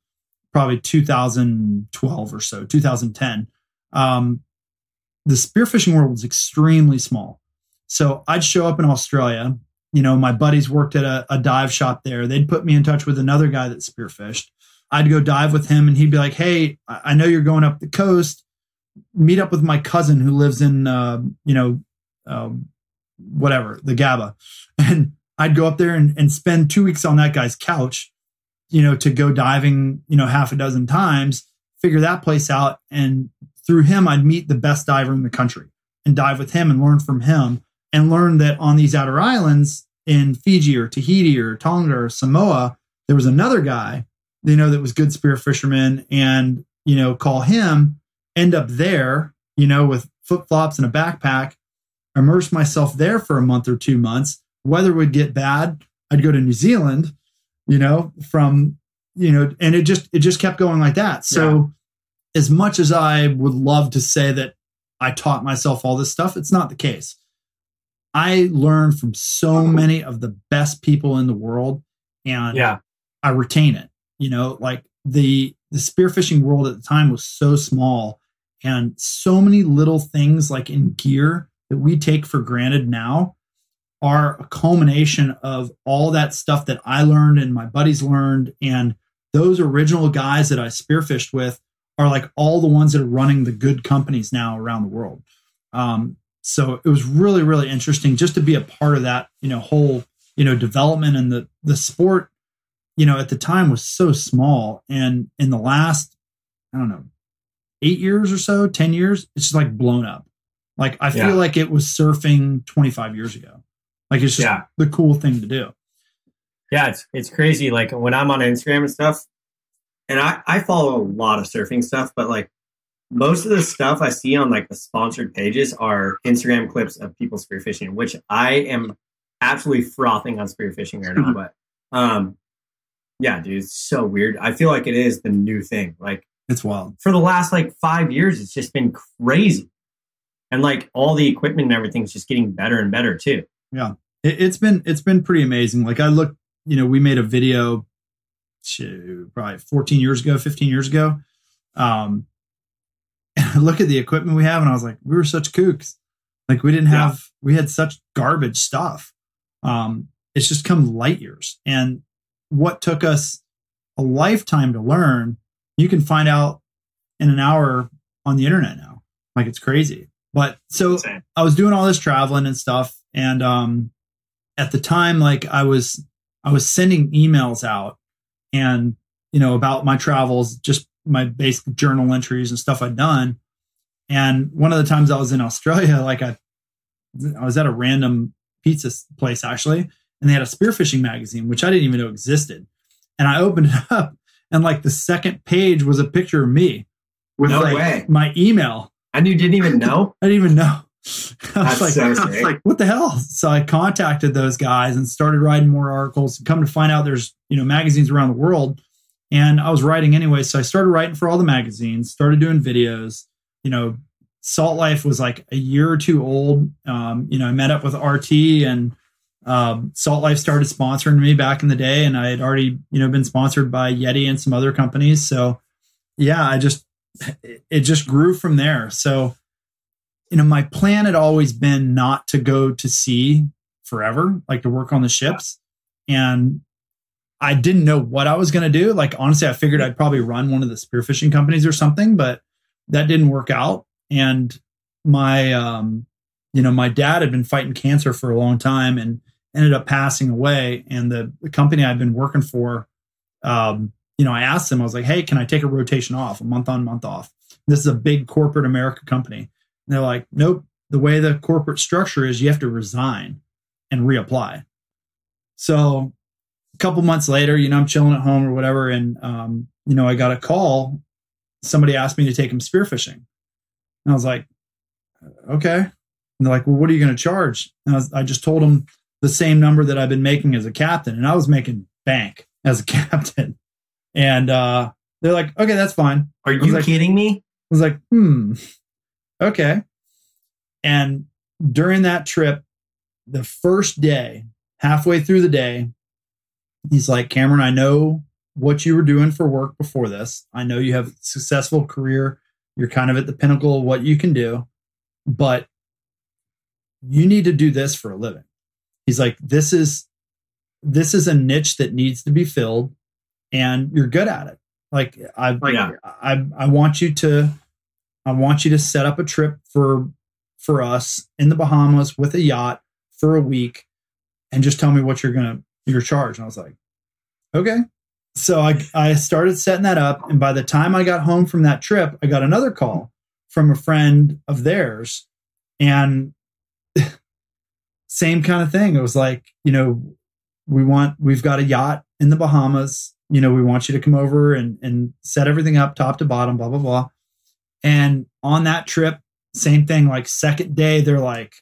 probably 2012 or so, 2010. Um, the spearfishing world was extremely small. So I'd show up in Australia. You know, my buddies worked at a, a dive shop there. They'd put me in touch with another guy that spearfished. I'd go dive with him and he'd be like, Hey, I know you're going up the coast. Meet up with my cousin who lives in, uh, you know, um, whatever, the GABA. And I'd go up there and, and spend two weeks on that guy's couch, you know, to go diving, you know, half a dozen times, figure that place out. And through him, I'd meet the best diver in the country and dive with him and learn from him and learn that on these outer islands in Fiji or Tahiti or Tonga or Samoa, there was another guy they know that was good spear fisherman and you know call him end up there you know with flip flops and a backpack immerse myself there for a month or two months weather would get bad, I'd go to New Zealand, you know, from, you know, and it just, it just kept going like that. So as much as I would love to say that I taught myself all this stuff, it's not the case. I learned from so uh-huh. many of the best people in the world and Yeah. I retain it. You know, like the the spearfishing world at the time was so small and so many little things like in gear that we take for granted now are a culmination of all that stuff that I learned and my buddies learned and those original guys that I spearfished with are like all the ones that are running the good companies now around the world. Um, so it was really really interesting just to be a part of that you know whole you know development and the the sport you know at the time was so small and in the last i don't know eight years or so 10 years it's just like blown up like i feel Yeah. like it was surfing 25 years ago like it's just Yeah. the cool thing to do Yeah, it's it's crazy. Like when I'm on Instagram and stuff, and I I follow a lot of surfing stuff, but like most of the stuff I see on like the sponsored pages are Instagram clips of people spearfishing, which I am absolutely frothing on spearfishing right now. But um, yeah, dude, it's so weird. I feel like it is the new thing. Like it's wild for the last like five years, it's just been crazy, and like all the equipment and everything's just getting better and better too. it, it's been it's been pretty amazing like i look, you know we made a video to probably 14 years ago 15 years ago um and i look at the equipment we have and i was like we were such kooks like we didn't Yeah. have we had such garbage stuff um it's just come light years and what took us a lifetime to learn you can find out in an hour on the internet now like it's crazy but so. I was doing all this traveling and stuff, and um, at the time, like I was, I was sending emails out, and you know about my travels, just my basic journal entries and stuff I'd done. And one of the times I was in Australia, like I, I was at a random pizza place actually, and they had a spearfishing magazine, which I didn't even know existed. And I opened it up, and like the second page was a picture of me with No like way. my email. And you didn't even know. I didn't even know. I was like, so I was like, what the hell? So I contacted those guys and started writing more articles. Come to find out, there's you know magazines around the world, and I was writing anyway. So I started writing for all the magazines. Started doing videos. You know, Salt Life was like a year or two old. Um, you know, I met up with RT and um, Salt Life started sponsoring me back in the day, and I had already you know been sponsored by Yeti and some other companies. So yeah, I just it- just grew from there. So you know, my plan had always been not to go to sea forever, like to work on the ships. And I didn't know what I was going to do. Like, honestly, I figured I'd probably run one of the spearfishing companies or something, but that didn't work out. And my, um, you know, my dad had been fighting cancer for a long time and ended up passing away. And the, the company I'd been working for, um, you know, I asked them, I was like, hey, can I take a rotation off, a month on, month off? This is a big corporate America company. And they're like, nope. The way the corporate structure is, you have to resign and reapply. So a couple months later, you know, I'm chilling at home or whatever, and um, you know, I got a call. Somebody asked me to take them spearfishing, and I was like, okay. And they're like, well, what are you going to charge? And I, was, I just told them the same number that I've been making as a captain, and I was making bank as a captain. And uh, they're like, okay, that's fine. Are you like- kidding me? I was like, hmm, okay. And during that trip, the first day, halfway through the day, he's like, Cameron, I know what you were doing for work before this. I know you have a successful career. You're kind of at the pinnacle of what you can do, but you need to do this for a living. He's like, this is this is a niche that needs to be filled and you're good at it. Like I like Yeah. I I want you to I want you to set up a trip for for us in the Bahamas with a yacht for a week and just tell me what you're gonna your charge. And I was like, okay. So I I started setting that up, and by the time I got home from that trip, I got another call from a friend of theirs, and same kind of thing. It was like, you know, we want we've got a yacht in the Bahamas. You know, we want you to come over and and set everything up top to bottom, blah blah blah. And on that trip, same thing. Like second day, they're like,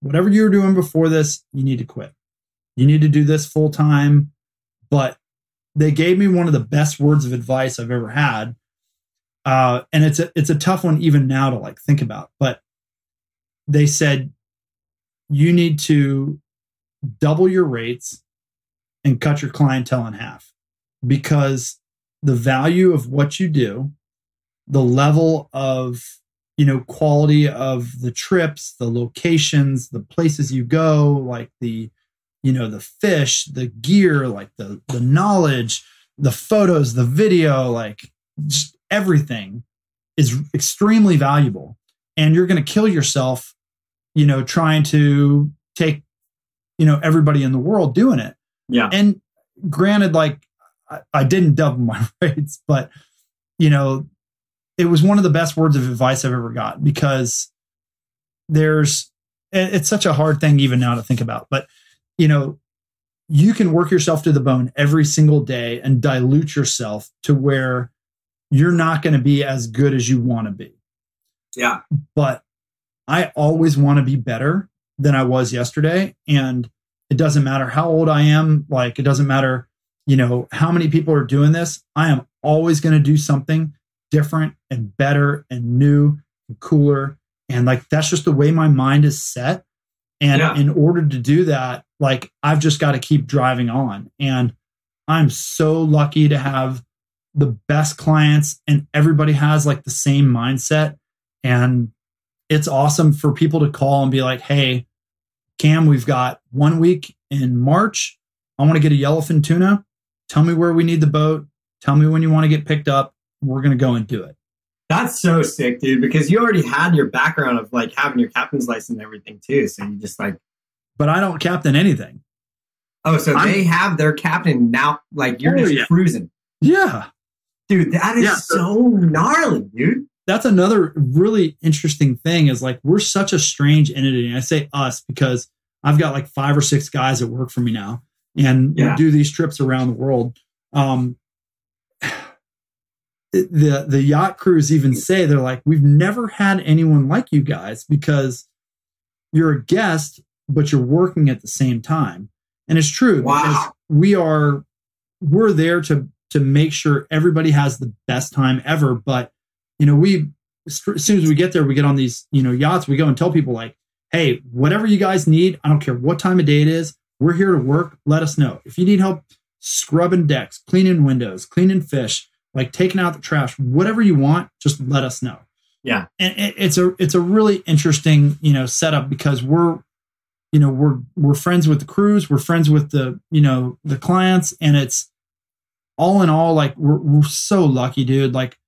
whatever you were doing before this, you need to quit. You need to do this full time. But they gave me one of the best words of advice I've ever had. Uh, and it's a it's a tough one even now to like think about. But they said you need to double your rates and cut your clientele in half because the value of what you do, the level of you know quality of the trips, the locations, the places you go, like the you know the fish, the gear, like the the knowledge, the photos, the video, like everything is extremely valuable. And you're going to kill yourself you know trying to take you know everybody in the world doing it Yeah. and granted like I, I didn't double my rates but you know it was one of the best words of advice i've ever got because there's it- it's such a hard thing even now to think about but you know you can work yourself to the bone every single day and dilute yourself to where you're not going to be as good as you want to be Yeah. but I always want to be better than I was yesterday. And it doesn't matter how old I am. Like, it doesn't matter, you know, how many people are doing this. I am always going to do something different and better and new and cooler. And like, that's just the way my mind is set. And Yeah. in order to do that, like, I've just got to keep driving on. And I'm so lucky to have the best clients, and everybody has like the same mindset. And it's awesome for people to call and be like, hey, Cam, we've got one week in March. I want to get a yellowfin tuna. Tell me where we need the boat. Tell me when you want to get picked up. We're going to go and do it. That's so sick, dude, because you already had your background of like having your captain's license and everything too. So you just like, But I don't captain anything. oh, so I'm- they have their captain now. Like you're Oh, just yeah. cruising. Yeah. Dude, that is Yeah. so gnarly, dude. That's another really interesting thing is like we're such a strange entity. And I say us because I've got like five or six guys that work for me now and Yeah. do these trips around the world. Um, the the yacht crews even say they're like we've never had anyone like you guys because you're a guest but you're working at the same time and it's true Wow. because we are we're there to to make sure everybody has the best time ever but you know we as soon as we get there we get on these you know yachts we go and tell people like hey whatever you guys need i don't care what time of day it is we're here to work let us know. If you need help scrubbing decks cleaning windows cleaning fish like taking out the trash whatever you want just let us know. Yeah. and it, it's a it's a really interesting you know setup because we're you know we're we're friends with the crews we're friends with the you know the clients and it's all in all like we're, we're so lucky dude. Like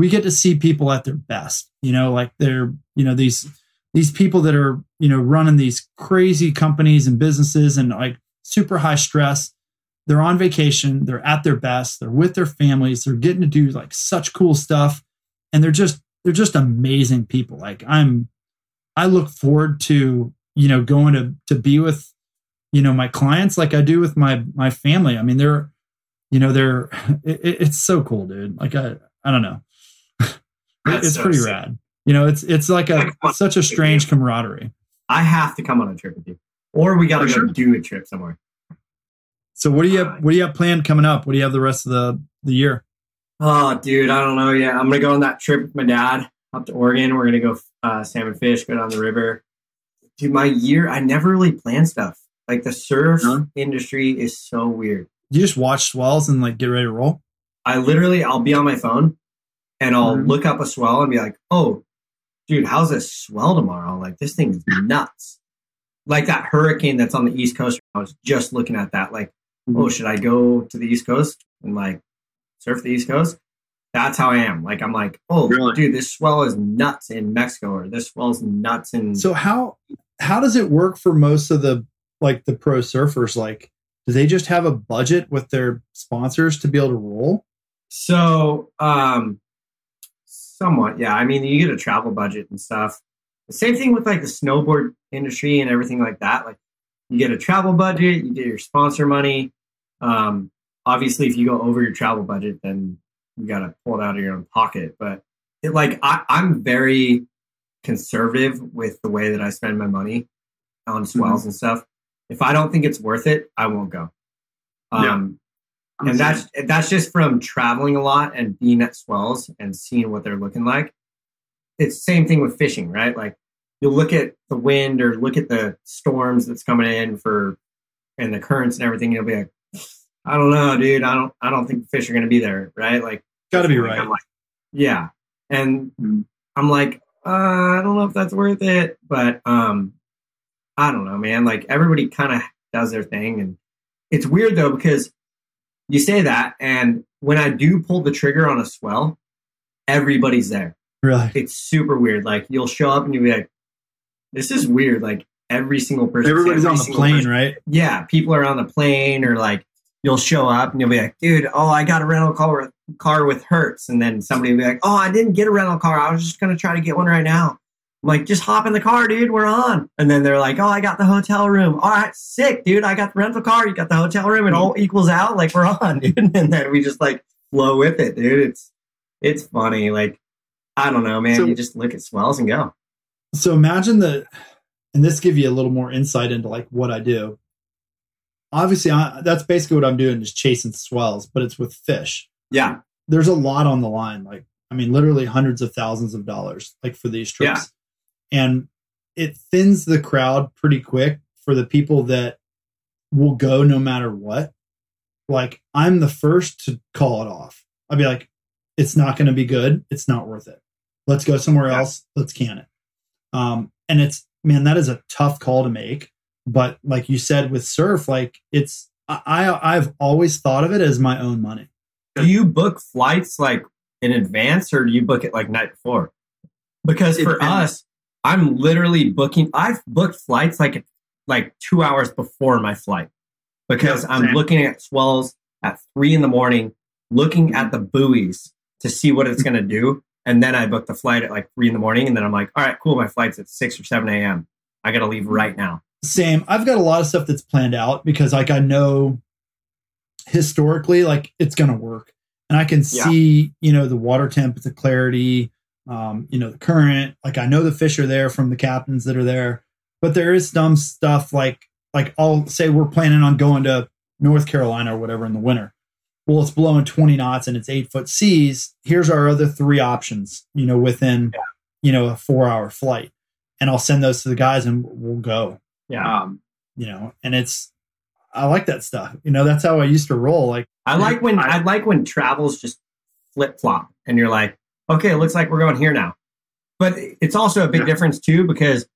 we get to see people at their best you know like they're you know these these people that are you know running these crazy companies and businesses and like super high stress. They're on vacation they're at their best they're with their families they're getting to do like such cool stuff and they're just they're just amazing people. Like i'm i look forward to you know going to to be with you know my clients like i do with my my family. I mean they're you know they're it, it- it's so cool dude. Like i i don't know That's it's so pretty sick. rad you know it's it's like a such a strange camaraderie I have to come on a trip with you, or we got to go sure. do a trip somewhere. so what do you have what do you have planned coming up what do you have the rest of the the year Oh, dude, I don't know yet. I'm gonna go on that trip with my dad up to Oregon. We're gonna go uh, salmon fish, go down the river. Dude, my year, I never really plan stuff. Like the surf Huh? industry is so weird. you just watch swells and like get ready to roll I literally, I'll be on my phone and I'll Mhm. look up a swell and be like, "Oh, dude, how's this swell tomorrow? Like this thing's nuts." Like that hurricane that's on the East Coast. I was just looking at that. Like, oh, should I go to the East Coast and like surf the East Coast? That's how I am. Like, I'm like, oh, Really? dude, this swell is nuts in Mexico, or this swell's nuts in. So how how does it work for most of the like the pro surfers? Like, do they just have a budget with their sponsors to be able to roll? So, um, somewhat, yeah. I mean, you get a travel budget and stuff. The same thing with like the snowboard industry and everything like that. Like, you get a travel budget, you get your sponsor money. Um, obviously, if you go over your travel budget, then you got to pull it out of your own pocket. But it, like, I, I'm very conservative with the way that I spend my money on swells and stuff. if I don't think it's worth it, I won't go. Um, and that's that's just from traveling a lot and being at swells and seeing what they're looking like. It's the same thing with fishing, right? Like you'll look at the wind or look at the storms that's coming in for and the currents and everything. You'll be like, I don't know, dude. I don't I don't think fish are going to be there, right? Like, Got to be right. I'm like, yeah, and Mhm. I'm like, uh, I don't know if that's worth it, but um, I don't know, man. Like everybody kind of does their thing, and it's weird though because you say that, and when I do pull the trigger on a swell, everybody's there. Right. It's super weird. Like you'll show up and you'll be like, "This is weird." Like every single person, Everybody's every on the plane, person- right? yeah, people are on the plane or like you'll show up and you'll be like, dude, oh, I got a rental car, car with Hertz. And then somebody will be like, oh, I didn't get a rental car. I was just going to try to get one right now. I'm like, just hop in the car, dude. We're on. And then they're like, oh, I got the hotel room. All right, sick, dude. I got the rental car. You got the hotel room. It all equals out. Like we're on, dude. And then we just like flow with it, dude. It's, it's funny. Like, I don't know, man. So- you just look at swells and go. So imagine the, and this give you a little more insight into like what I do. Obviously, I, that's basically what I'm doing is chasing swells, but it's with fish. Yeah. There's a lot on the line. Like, I mean, literally hundreds of thousands of dollars, like for these trips. And it thins the crowd pretty quick for the people that will go no matter what. Like, I'm the first to call it off. I'd be like, it's not going to be good. It's not worth it. Let's go somewhere Yeah. else. Let's can it. Um, and it's, man, that is a tough call to make. But like you said with surf, like it's, I, I I've always thought of it as my own money. do you book flights like in advance or do you book it like night before? Because It for depends. us, I'm literally booking. I've booked flights like like two hours before my flight because Yeah, I'm same. looking at swells at three in the morning, looking at the buoys to see what it's going to do, and then I book the flight at like three in the morning, and then I'm like, all right, cool, my flight's at six or seven a.m. I got to leave right now. Same. I've got a lot of stuff that's planned out because like I know historically like it's going to work. And I can Yeah. see, you know, the water temp, the clarity, um, you know, the current. Like I know the fish are there from the captains that are there, but there is some stuff like like I'll say we're planning on going to North Carolina or whatever in the winter. Well, it's blowing 20 knots and it's eight foot seas. Here's our other three options, you know, within, you know, a four hour flight. And I'll send those to the guys and we'll go Yeah, Um, you know and it's i like that stuff you know that's how i used to roll like I like when I like when travels just flip flop and you're like, okay, it looks like we're going here now. But it's also a big Yeah. difference too because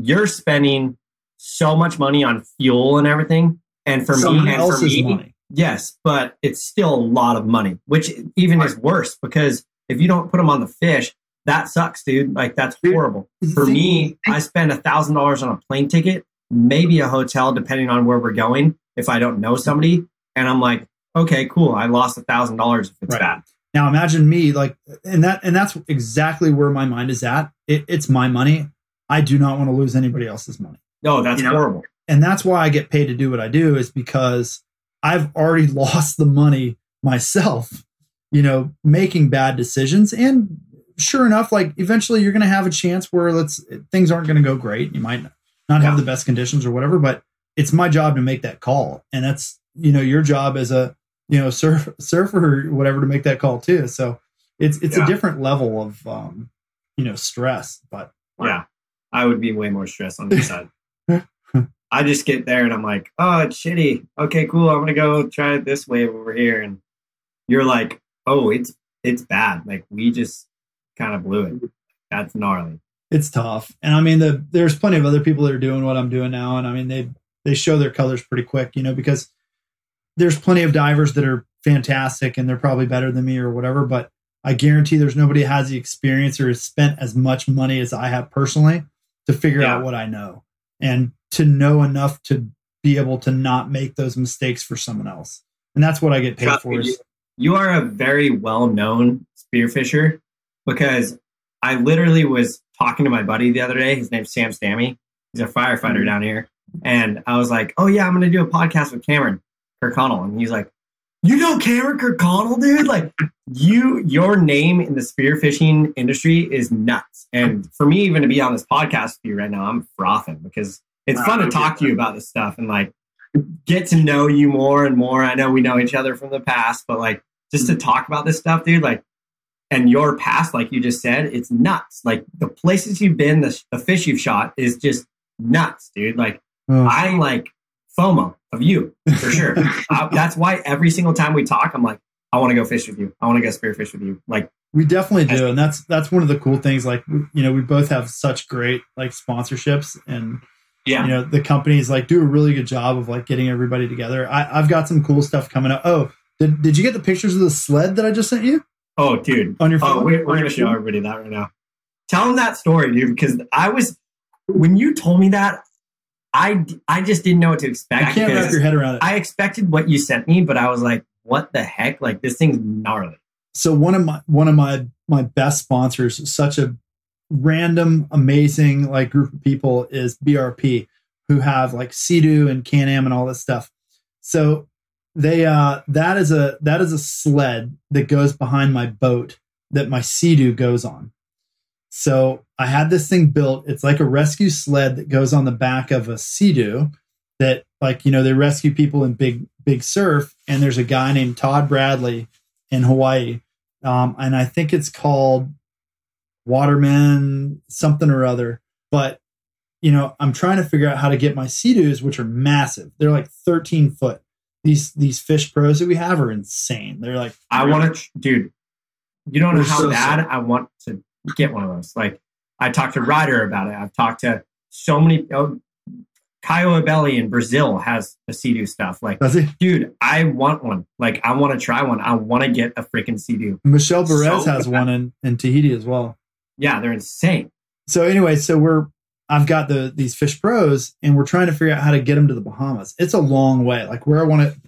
you're spending so much money on fuel and everything. And for someone me, and for me, money yes, but it's still a lot of money, which even is worse because if you don't put them on the fish, that sucks, dude. Like that's Dude, horrible. For me, I spend a thousand dollars on a plane ticket, maybe a hotel, depending on where we're going. If I don't know somebody, and I'm like, okay, cool, I lost a thousand dollars if it's Right. bad. Now imagine me like and that and that's exactly where my mind is at. It, it's my money. I do not want to lose anybody else's money. No, that's You know- horrible. and that's why i get paid to do what i do is because i've already lost the money myself you know making bad decisions. And sure enough like eventually you're going to have a chance where let's things aren't going to go great. You might not have the best conditions or whatever but it's my job to make that call. And that's you know your job as a you know surf, surfer or whatever to make that call too so it's it's Yeah. a different level of um you know stress but Yeah, I would be way more stressed on this side. I just get there and I'm like, oh, it's shitty. Okay, cool. I'm gonna go try it this wave over here, and you're like, oh, it's it's bad. Like we just kind of blew it. That's gnarly. it's tough and i mean the there's plenty of other people that are doing what i'm doing now and i mean they they show their colors pretty quick you know because there's plenty of divers that are fantastic and they're probably better than me or whatever but i guarantee there's nobody has the experience or has spent as much money as i have personally to figure Yeah. out what i know and to know enough to be able to not make those mistakes for someone else and that's what i get paid Trust for is You are a very well known spearfisher because I literally was talking to my buddy the other day. His name's Sam Stammy. He's a firefighter mm-hmm. down here. And I was like, oh, yeah, I'm going to do a podcast with Cameron Kirkconnell. And he's like, you know Cameron Kirkconnell, dude? Like, you, your name in the spearfishing industry is nuts. And for me, even to be on this podcast with you right now, I'm frothing because it's fun to talk to you about this stuff and like get to know you more and more. I know we know each other from the past, but like just to mm-hmm. talk about this stuff, dude, like, and your past, like you just said, it's nuts. Like the places you've been, the, the fish you've shot is just nuts, dude. Like Oh. I'm like FOMO of you for sure. uh, that's why every single time we talk, I'm like, I want to go fish with you. I want to go spearfish with you. Like, We definitely do, and that's that's one of the cool things. Like you know, we both have such great like sponsorships, and yeah, you know the companies like do a really good job of like getting everybody together. I, I've got some cool stuff coming up. Oh, did did you get the pictures of the sled that I just sent you oh, dude. on your Oh, phone? we're, we're gonna show everybody that right now. Tell them that story, dude, because I was when you told me that, I I just didn't know what to expect. I can't wrap your head around it. I expected what you sent me, but I was like, what the heck? Like this thing's gnarly. so one of my one of my my best sponsors, such a random, amazing like group of people is BRP, who have like Sea-Doo and Can-Am and all this stuff. So they uh that is a that is a sled that goes behind my boat that my Sea-Doo goes on. So I had this thing built. It's like a rescue sled that goes on the back of a Sea-Doo that like you know they rescue people in big big surf and there's a guy named Todd Bradley in Hawaii um, and I think it's called Waterman something or other. But you know, I'm trying to figure out how to get my Sea-Doos, which are massive. They're like 13 foot. These these fish pros that we have are insane. They're like I want to, dude. You don't know how so bad I want to get one of those. Like I talked to Ryder about it. I've talked to so many. Oh, Caio Ibelli in Brazil has a Sea-Doo stuff. Like, that's it. dude, I want one. Like, I want to try one. I want to get a freaking Sea-Doo. Michel Bourez So has bad. one in, in Tahiti as well. Yeah, they're insane. So anyway, so we're I've got the these fish pros and we're trying to figure out how to get them to the Bahamas. It's a long way. Like where I want to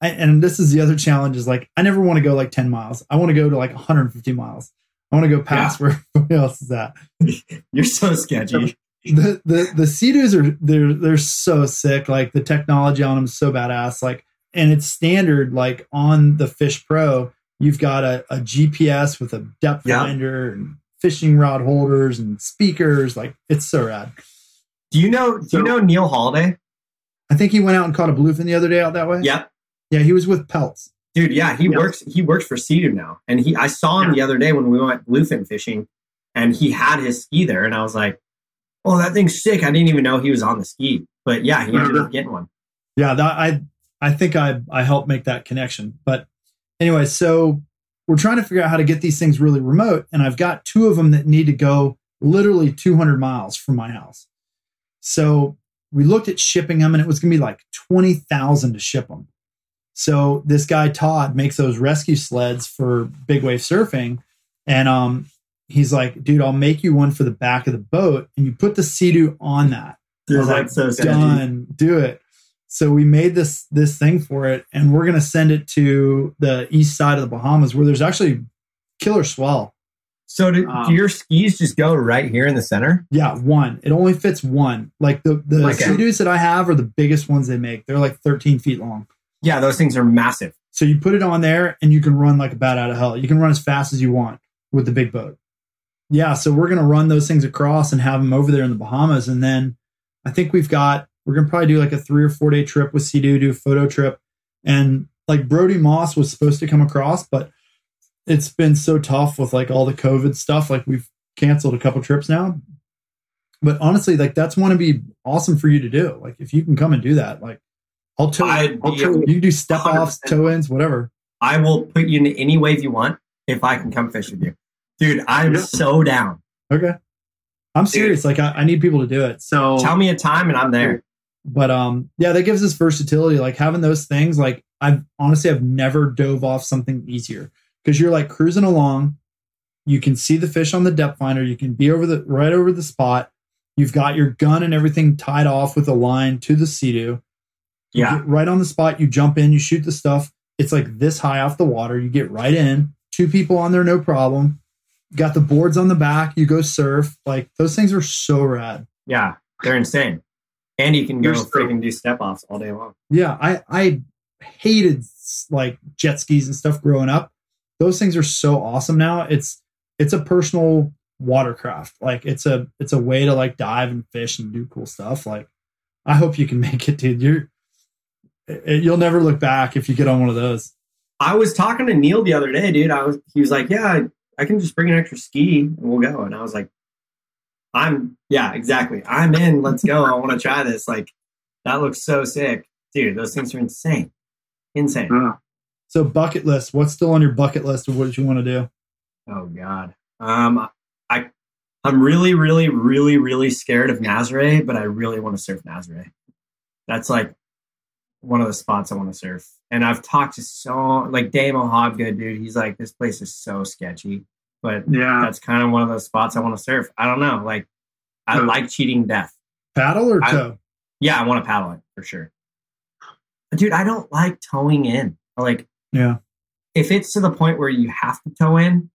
I, and this is the other challenge is like I never want to go like 10 miles. I want to go to like 150 miles. I want to go past where everybody else is at. You're so sketchy. The the the Sea-Doos are they're they're so sick. Like the technology on them is so badass. Like and it's standard like on the Fish Pro, you've got a, a GPS with a depth Yeah. finder and fishing rod holders and speakers. Like it's so rad. Do you know? Do you know Neil Holiday? I think he went out and caught a bluefin the other day out that way. Yeah, Yeah, he was with Pelts. Dude, yeah, he Yeah. works. He works for Sea-Doo now, and he. I saw him the other day when we went bluefin fishing, and he had his ski there, and I was like, "Oh, that thing's sick!" I didn't even know he was on the ski, but yeah, he ended up getting one. Yeah, that I I think I I helped make that connection. But anyway, so we're trying to figure out how to get these things really remote, and I've got two of them that need to go literally 200 miles from my house. So we looked at shipping them, and it was going to be like 20,000 to ship them. So this guy Todd makes those rescue sleds for big wave surfing, and um, he's like, "Dude, I'll make you one for the back of the boat, and you put the Sea-Doo on that." I was like, so done. Do it. So we made this this thing for it and we're going to send it to the east side of the bahamas where there's actually killer swell. So do, Um, do your skis just go right here in the center? yeah one. It only fits one. Like the the Okay. Sea-Doos that i have are the biggest ones they make. They're like 13 feet long Yeah, those things are massive. so you put it on there and you can run like a bat out of hell. You can run as fast as you want with the big boat. Yeah so we're going to run those things across and have them over there in the bahamas. And then i think we've got we're going to probably do like a three or four day trip with Sea-Doo, do a photo trip. And like brody moss was supposed to come across but it's been so tough with like all the covid stuff. Like we've canceled a couple trips now. But honestly like that's want to be awesome for you to do. Like if you can come and do that like i'll tow I'd I'll be- tow- you can do step offs 100%. toe ins whatever I will put you in any wave you want if I can come fish with you, dude. I'm Yeah. so down. Okay. I'm serious. Like I, I need people to do it. So, Tell me a time and I'm there. but um, yeah, that gives us versatility. Like having those things. Like I've honestly, I've never dove off something easier because you're like cruising along. You can see the fish on the depth finder. You can be over the right over the spot. You've got your gun and everything tied off with a line to the Sea-Doo. Yeah, right on the spot. You jump in. You shoot the stuff. It's like this high off the water. You get right in. Two people on there, no problem. Got the boards on the back. You go surf. Like those things are so rad. yeah, they're insane. And you can go You're freaking do step offs all day long. Yeah, I I hated like jet skis and stuff growing up. Those things are so awesome now. It's it's a personal watercraft. Like it's a it's a way to like dive and fish and do cool stuff. Like I hope you can make it, dude. You're it, you'll never look back if you get on one of those. I was talking to Neil the other day, dude. I was he was like, "Yeah, I, I can just bring an extra ski and we'll go." And I was like, "I'm yeah, exactly. I'm in. Let's go. I want to try this. Like, that looks so sick, dude. Those things are insane, insane." Uh, So bucket list. What's still on your bucket list of what you want to do? Oh God. Um, I I'm really, really, really, really scared of Nazare, but I really want to surf Nazare. That's like one of the spots I want to surf. And I've talked to so like Damo Hobgood, dude. He's like, this place is so sketchy, but yeah. that's kind of one of those spots I want to surf. I don't know. Like, I like cheating death. Paddle or I- toe? Yeah, I want to paddle it for sure. But dude, I don't like towing in. Like, Yeah. if it's to the point where you have to tow in,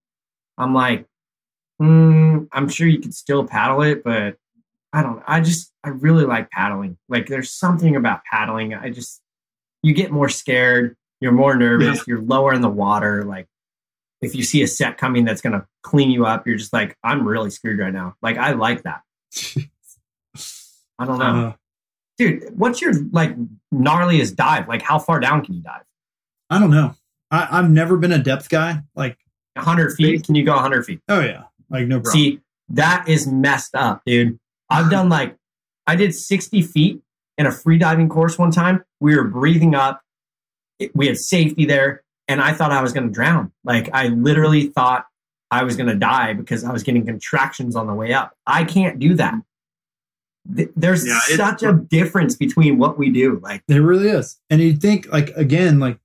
I'm like, mm, I'm sure you could still paddle it, but I don't know. I just, I really like paddling. Like, there's something about paddling. I just, you get more scared. You're more nervous. You're lower in the water. Like, if you see a set coming that's going to clean you up, you're just like, I'm really screwed right now. Like, I like that. I don't know. Uh, Dude, what's your like gnarliest dive? Like, how far down can you dive? I don't know. I, I've never been a depth guy. Like, 100 feet? Can you go 100 feet? oh yeah, like no problem. See, that is messed up, dude. I've done like, I did 60 feet in a free diving course one time. We were breathing up. It- we had safety there, and I thought I was going to drown. Like, I literally thought I was going to die because I was getting contractions on the way up. I can't do that. Th- There's Yeah, such a difference between what we do. Like, There really is. And you'd think, like, again, like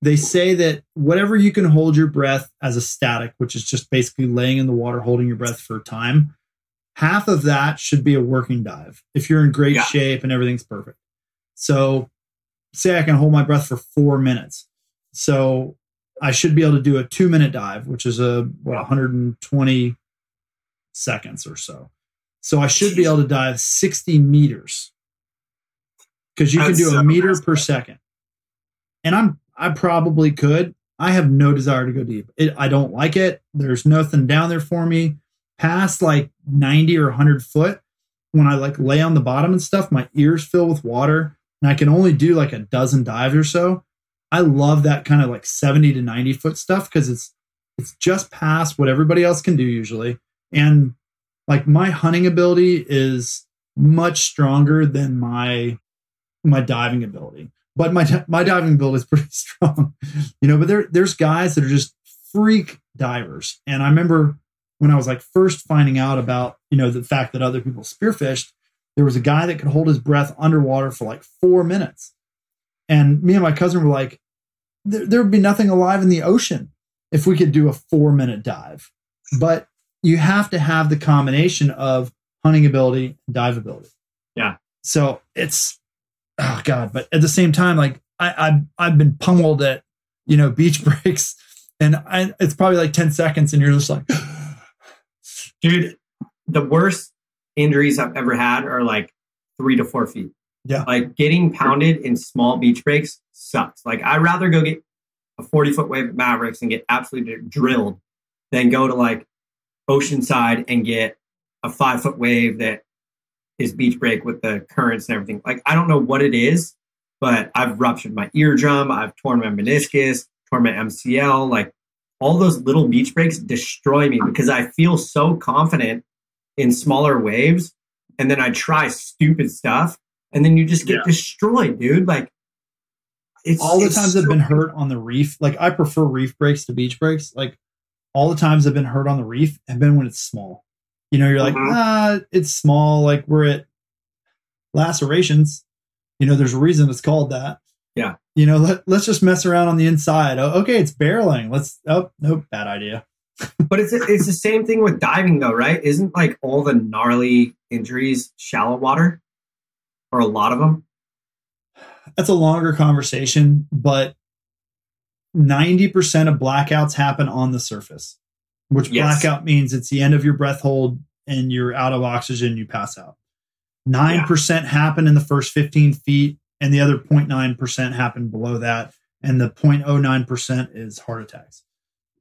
they say that whatever you can hold your breath as a static, which is just basically laying in the water, holding your breath for a time, half of that should be a working dive if you're in great Yeah. shape and everything's perfect. So, say I can hold my breath for four minutes. So, I should be able to do a two minute dive, which is a what 120 seconds or so. So, I should be able to dive 60 meters because you can That's do a meter per second. And I'm I probably could. I have no desire to go deep. It, I don't like it. There's nothing down there for me. Past like 90 or 100 foot, when I like lay on the bottom and stuff, my ears fill with water, and I can only do like a dozen dives or so. I love that kind of like 70 to 90 foot stuff because it's it's just past what everybody else can do usually. And like my hunting ability is much stronger than my my diving ability. But my my diving ability is pretty strong, you know. But there there's guys that are just freak divers, and I remember when I was like first finding out about you know the fact that other people spearfished, there was a guy that could hold his breath underwater for like four minutes, and me and my cousin were like, there, there would be nothing alive in the ocean if we could do a four minute dive. But you have to have the combination of hunting ability and dive ability. Yeah. So it's oh god, but at the same time, like I, I've I've been pummeled at you know beach breaks, and I, it's probably like ten seconds, and you're just like, dude, the worst injuries I've ever had are like three to four feet. Yeah. Like getting pounded in small beach breaks sucks. Like I'd rather go get a 40 foot wave at Mavericks and get absolutely drilled than go to like Oceanside and get a five foot wave that is beach break with the currents and everything. Like I don't know what it is, but I've ruptured my eardrum, I've torn my meniscus, torn my MCL, like all those little beach breaks destroy me because I feel so confident in smaller waves. And then I try stupid stuff and then you just get Yeah. destroyed, dude. Like it's all the it's times I've been hurt on the reef, like I prefer reef breaks to beach breaks. Like all the times I've been hurt on the reef have been when it's small. You know, you're like, Mhm. ah, it's small. Like we're at lacerations. You know, there's a reason it's called that. Yeah. You know, let, let's just mess around on the inside. Oh, okay, it's barreling. Let's. Oh, nope, bad idea. But it's it's the same thing with diving though, right? Isn't like all the gnarly injuries shallow water? Or a lot of them? That's a longer conversation, but 90% of blackouts happen on the surface, which Yes. blackout means it's the end of your breath hold and you're out of oxygen, you pass out. 9% happen in the first 15 feet, and the other 0.9% happen below that. And the 0.09% is heart attacks.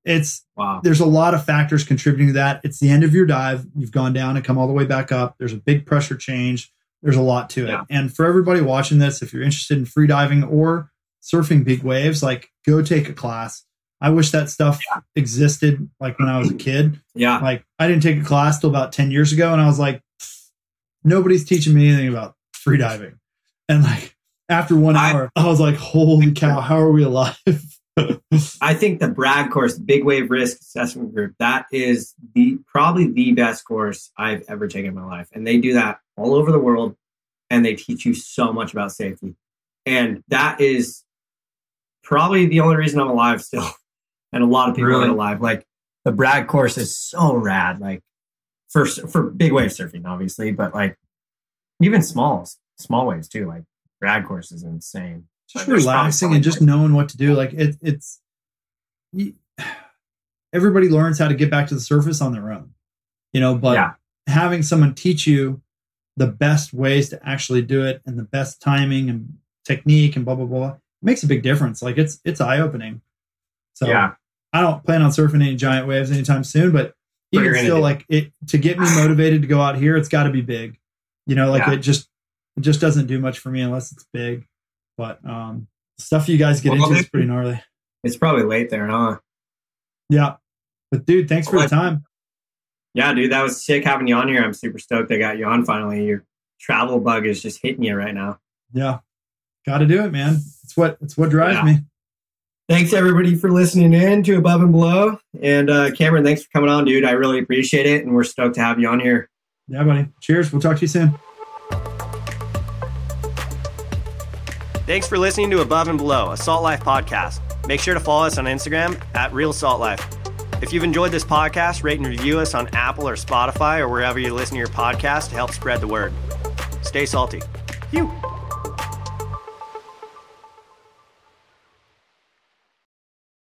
It's Wow. there's a lot of factors contributing to that. It's the end of your dive. You've gone down and come all the way back up. There's a big pressure change. there's a lot to it. Yeah. And for everybody watching this, if you're interested in free diving or surfing big waves, like go take a class. I wish that stuff existed like when I was a kid. Yeah. Like I didn't take a class till about 10 years ago and I was like nobody's teaching me anything about free diving. And like after 1 hour, I was like holy cow, how are we alive? I think the Brad course, Big Wave Risk Assessment Group, that is the probably the best course I've ever taken in my life. And they do that all over the world and they teach you so much about safety. And that is probably the only reason I'm alive still. And a lot of people Really? are alive. Like the Brad course is so rad. Like for for big wave surfing, obviously, but like even smalls, small waves too. Like Brad course is insane. just probably relaxing and just knowing what to do. Like it, it's you, everybody learns how to get back to the surface on their own, you know. But Yeah. having someone teach you the best ways to actually do it and the best timing and technique and blah blah blah makes a big difference. Like it's it's eye opening. So yeah. I don't plan on surfing any giant waves anytime soon, but even still, like it to get me motivated to go out here, it's got to be big. You know, like Yeah. it just it just doesn't do much for me unless it's big. But um, stuff you guys get Well, into is pretty gnarly. It's probably late there, huh? Yeah, but dude, thanks for the time. Yeah, dude, that was sick having you on here. I'm super stoked I got you on finally. Your travel bug is just hitting you right now. Yeah, got to do it, man. It's what it's what drives Yeah. me. Thanks everybody for listening in to Above and Below. And uh, Cameron, thanks for coming on, dude. I really appreciate it. And we're stoked to have you on here. Yeah, buddy. Cheers. We'll talk to you soon. Thanks for listening to Above and Below, a Salt Life podcast. Make sure to follow us on Instagram at Real Salt Life. If you've enjoyed this podcast, rate and review us on Apple or Spotify or wherever you listen to your podcast to help spread the word. Stay salty. Phew.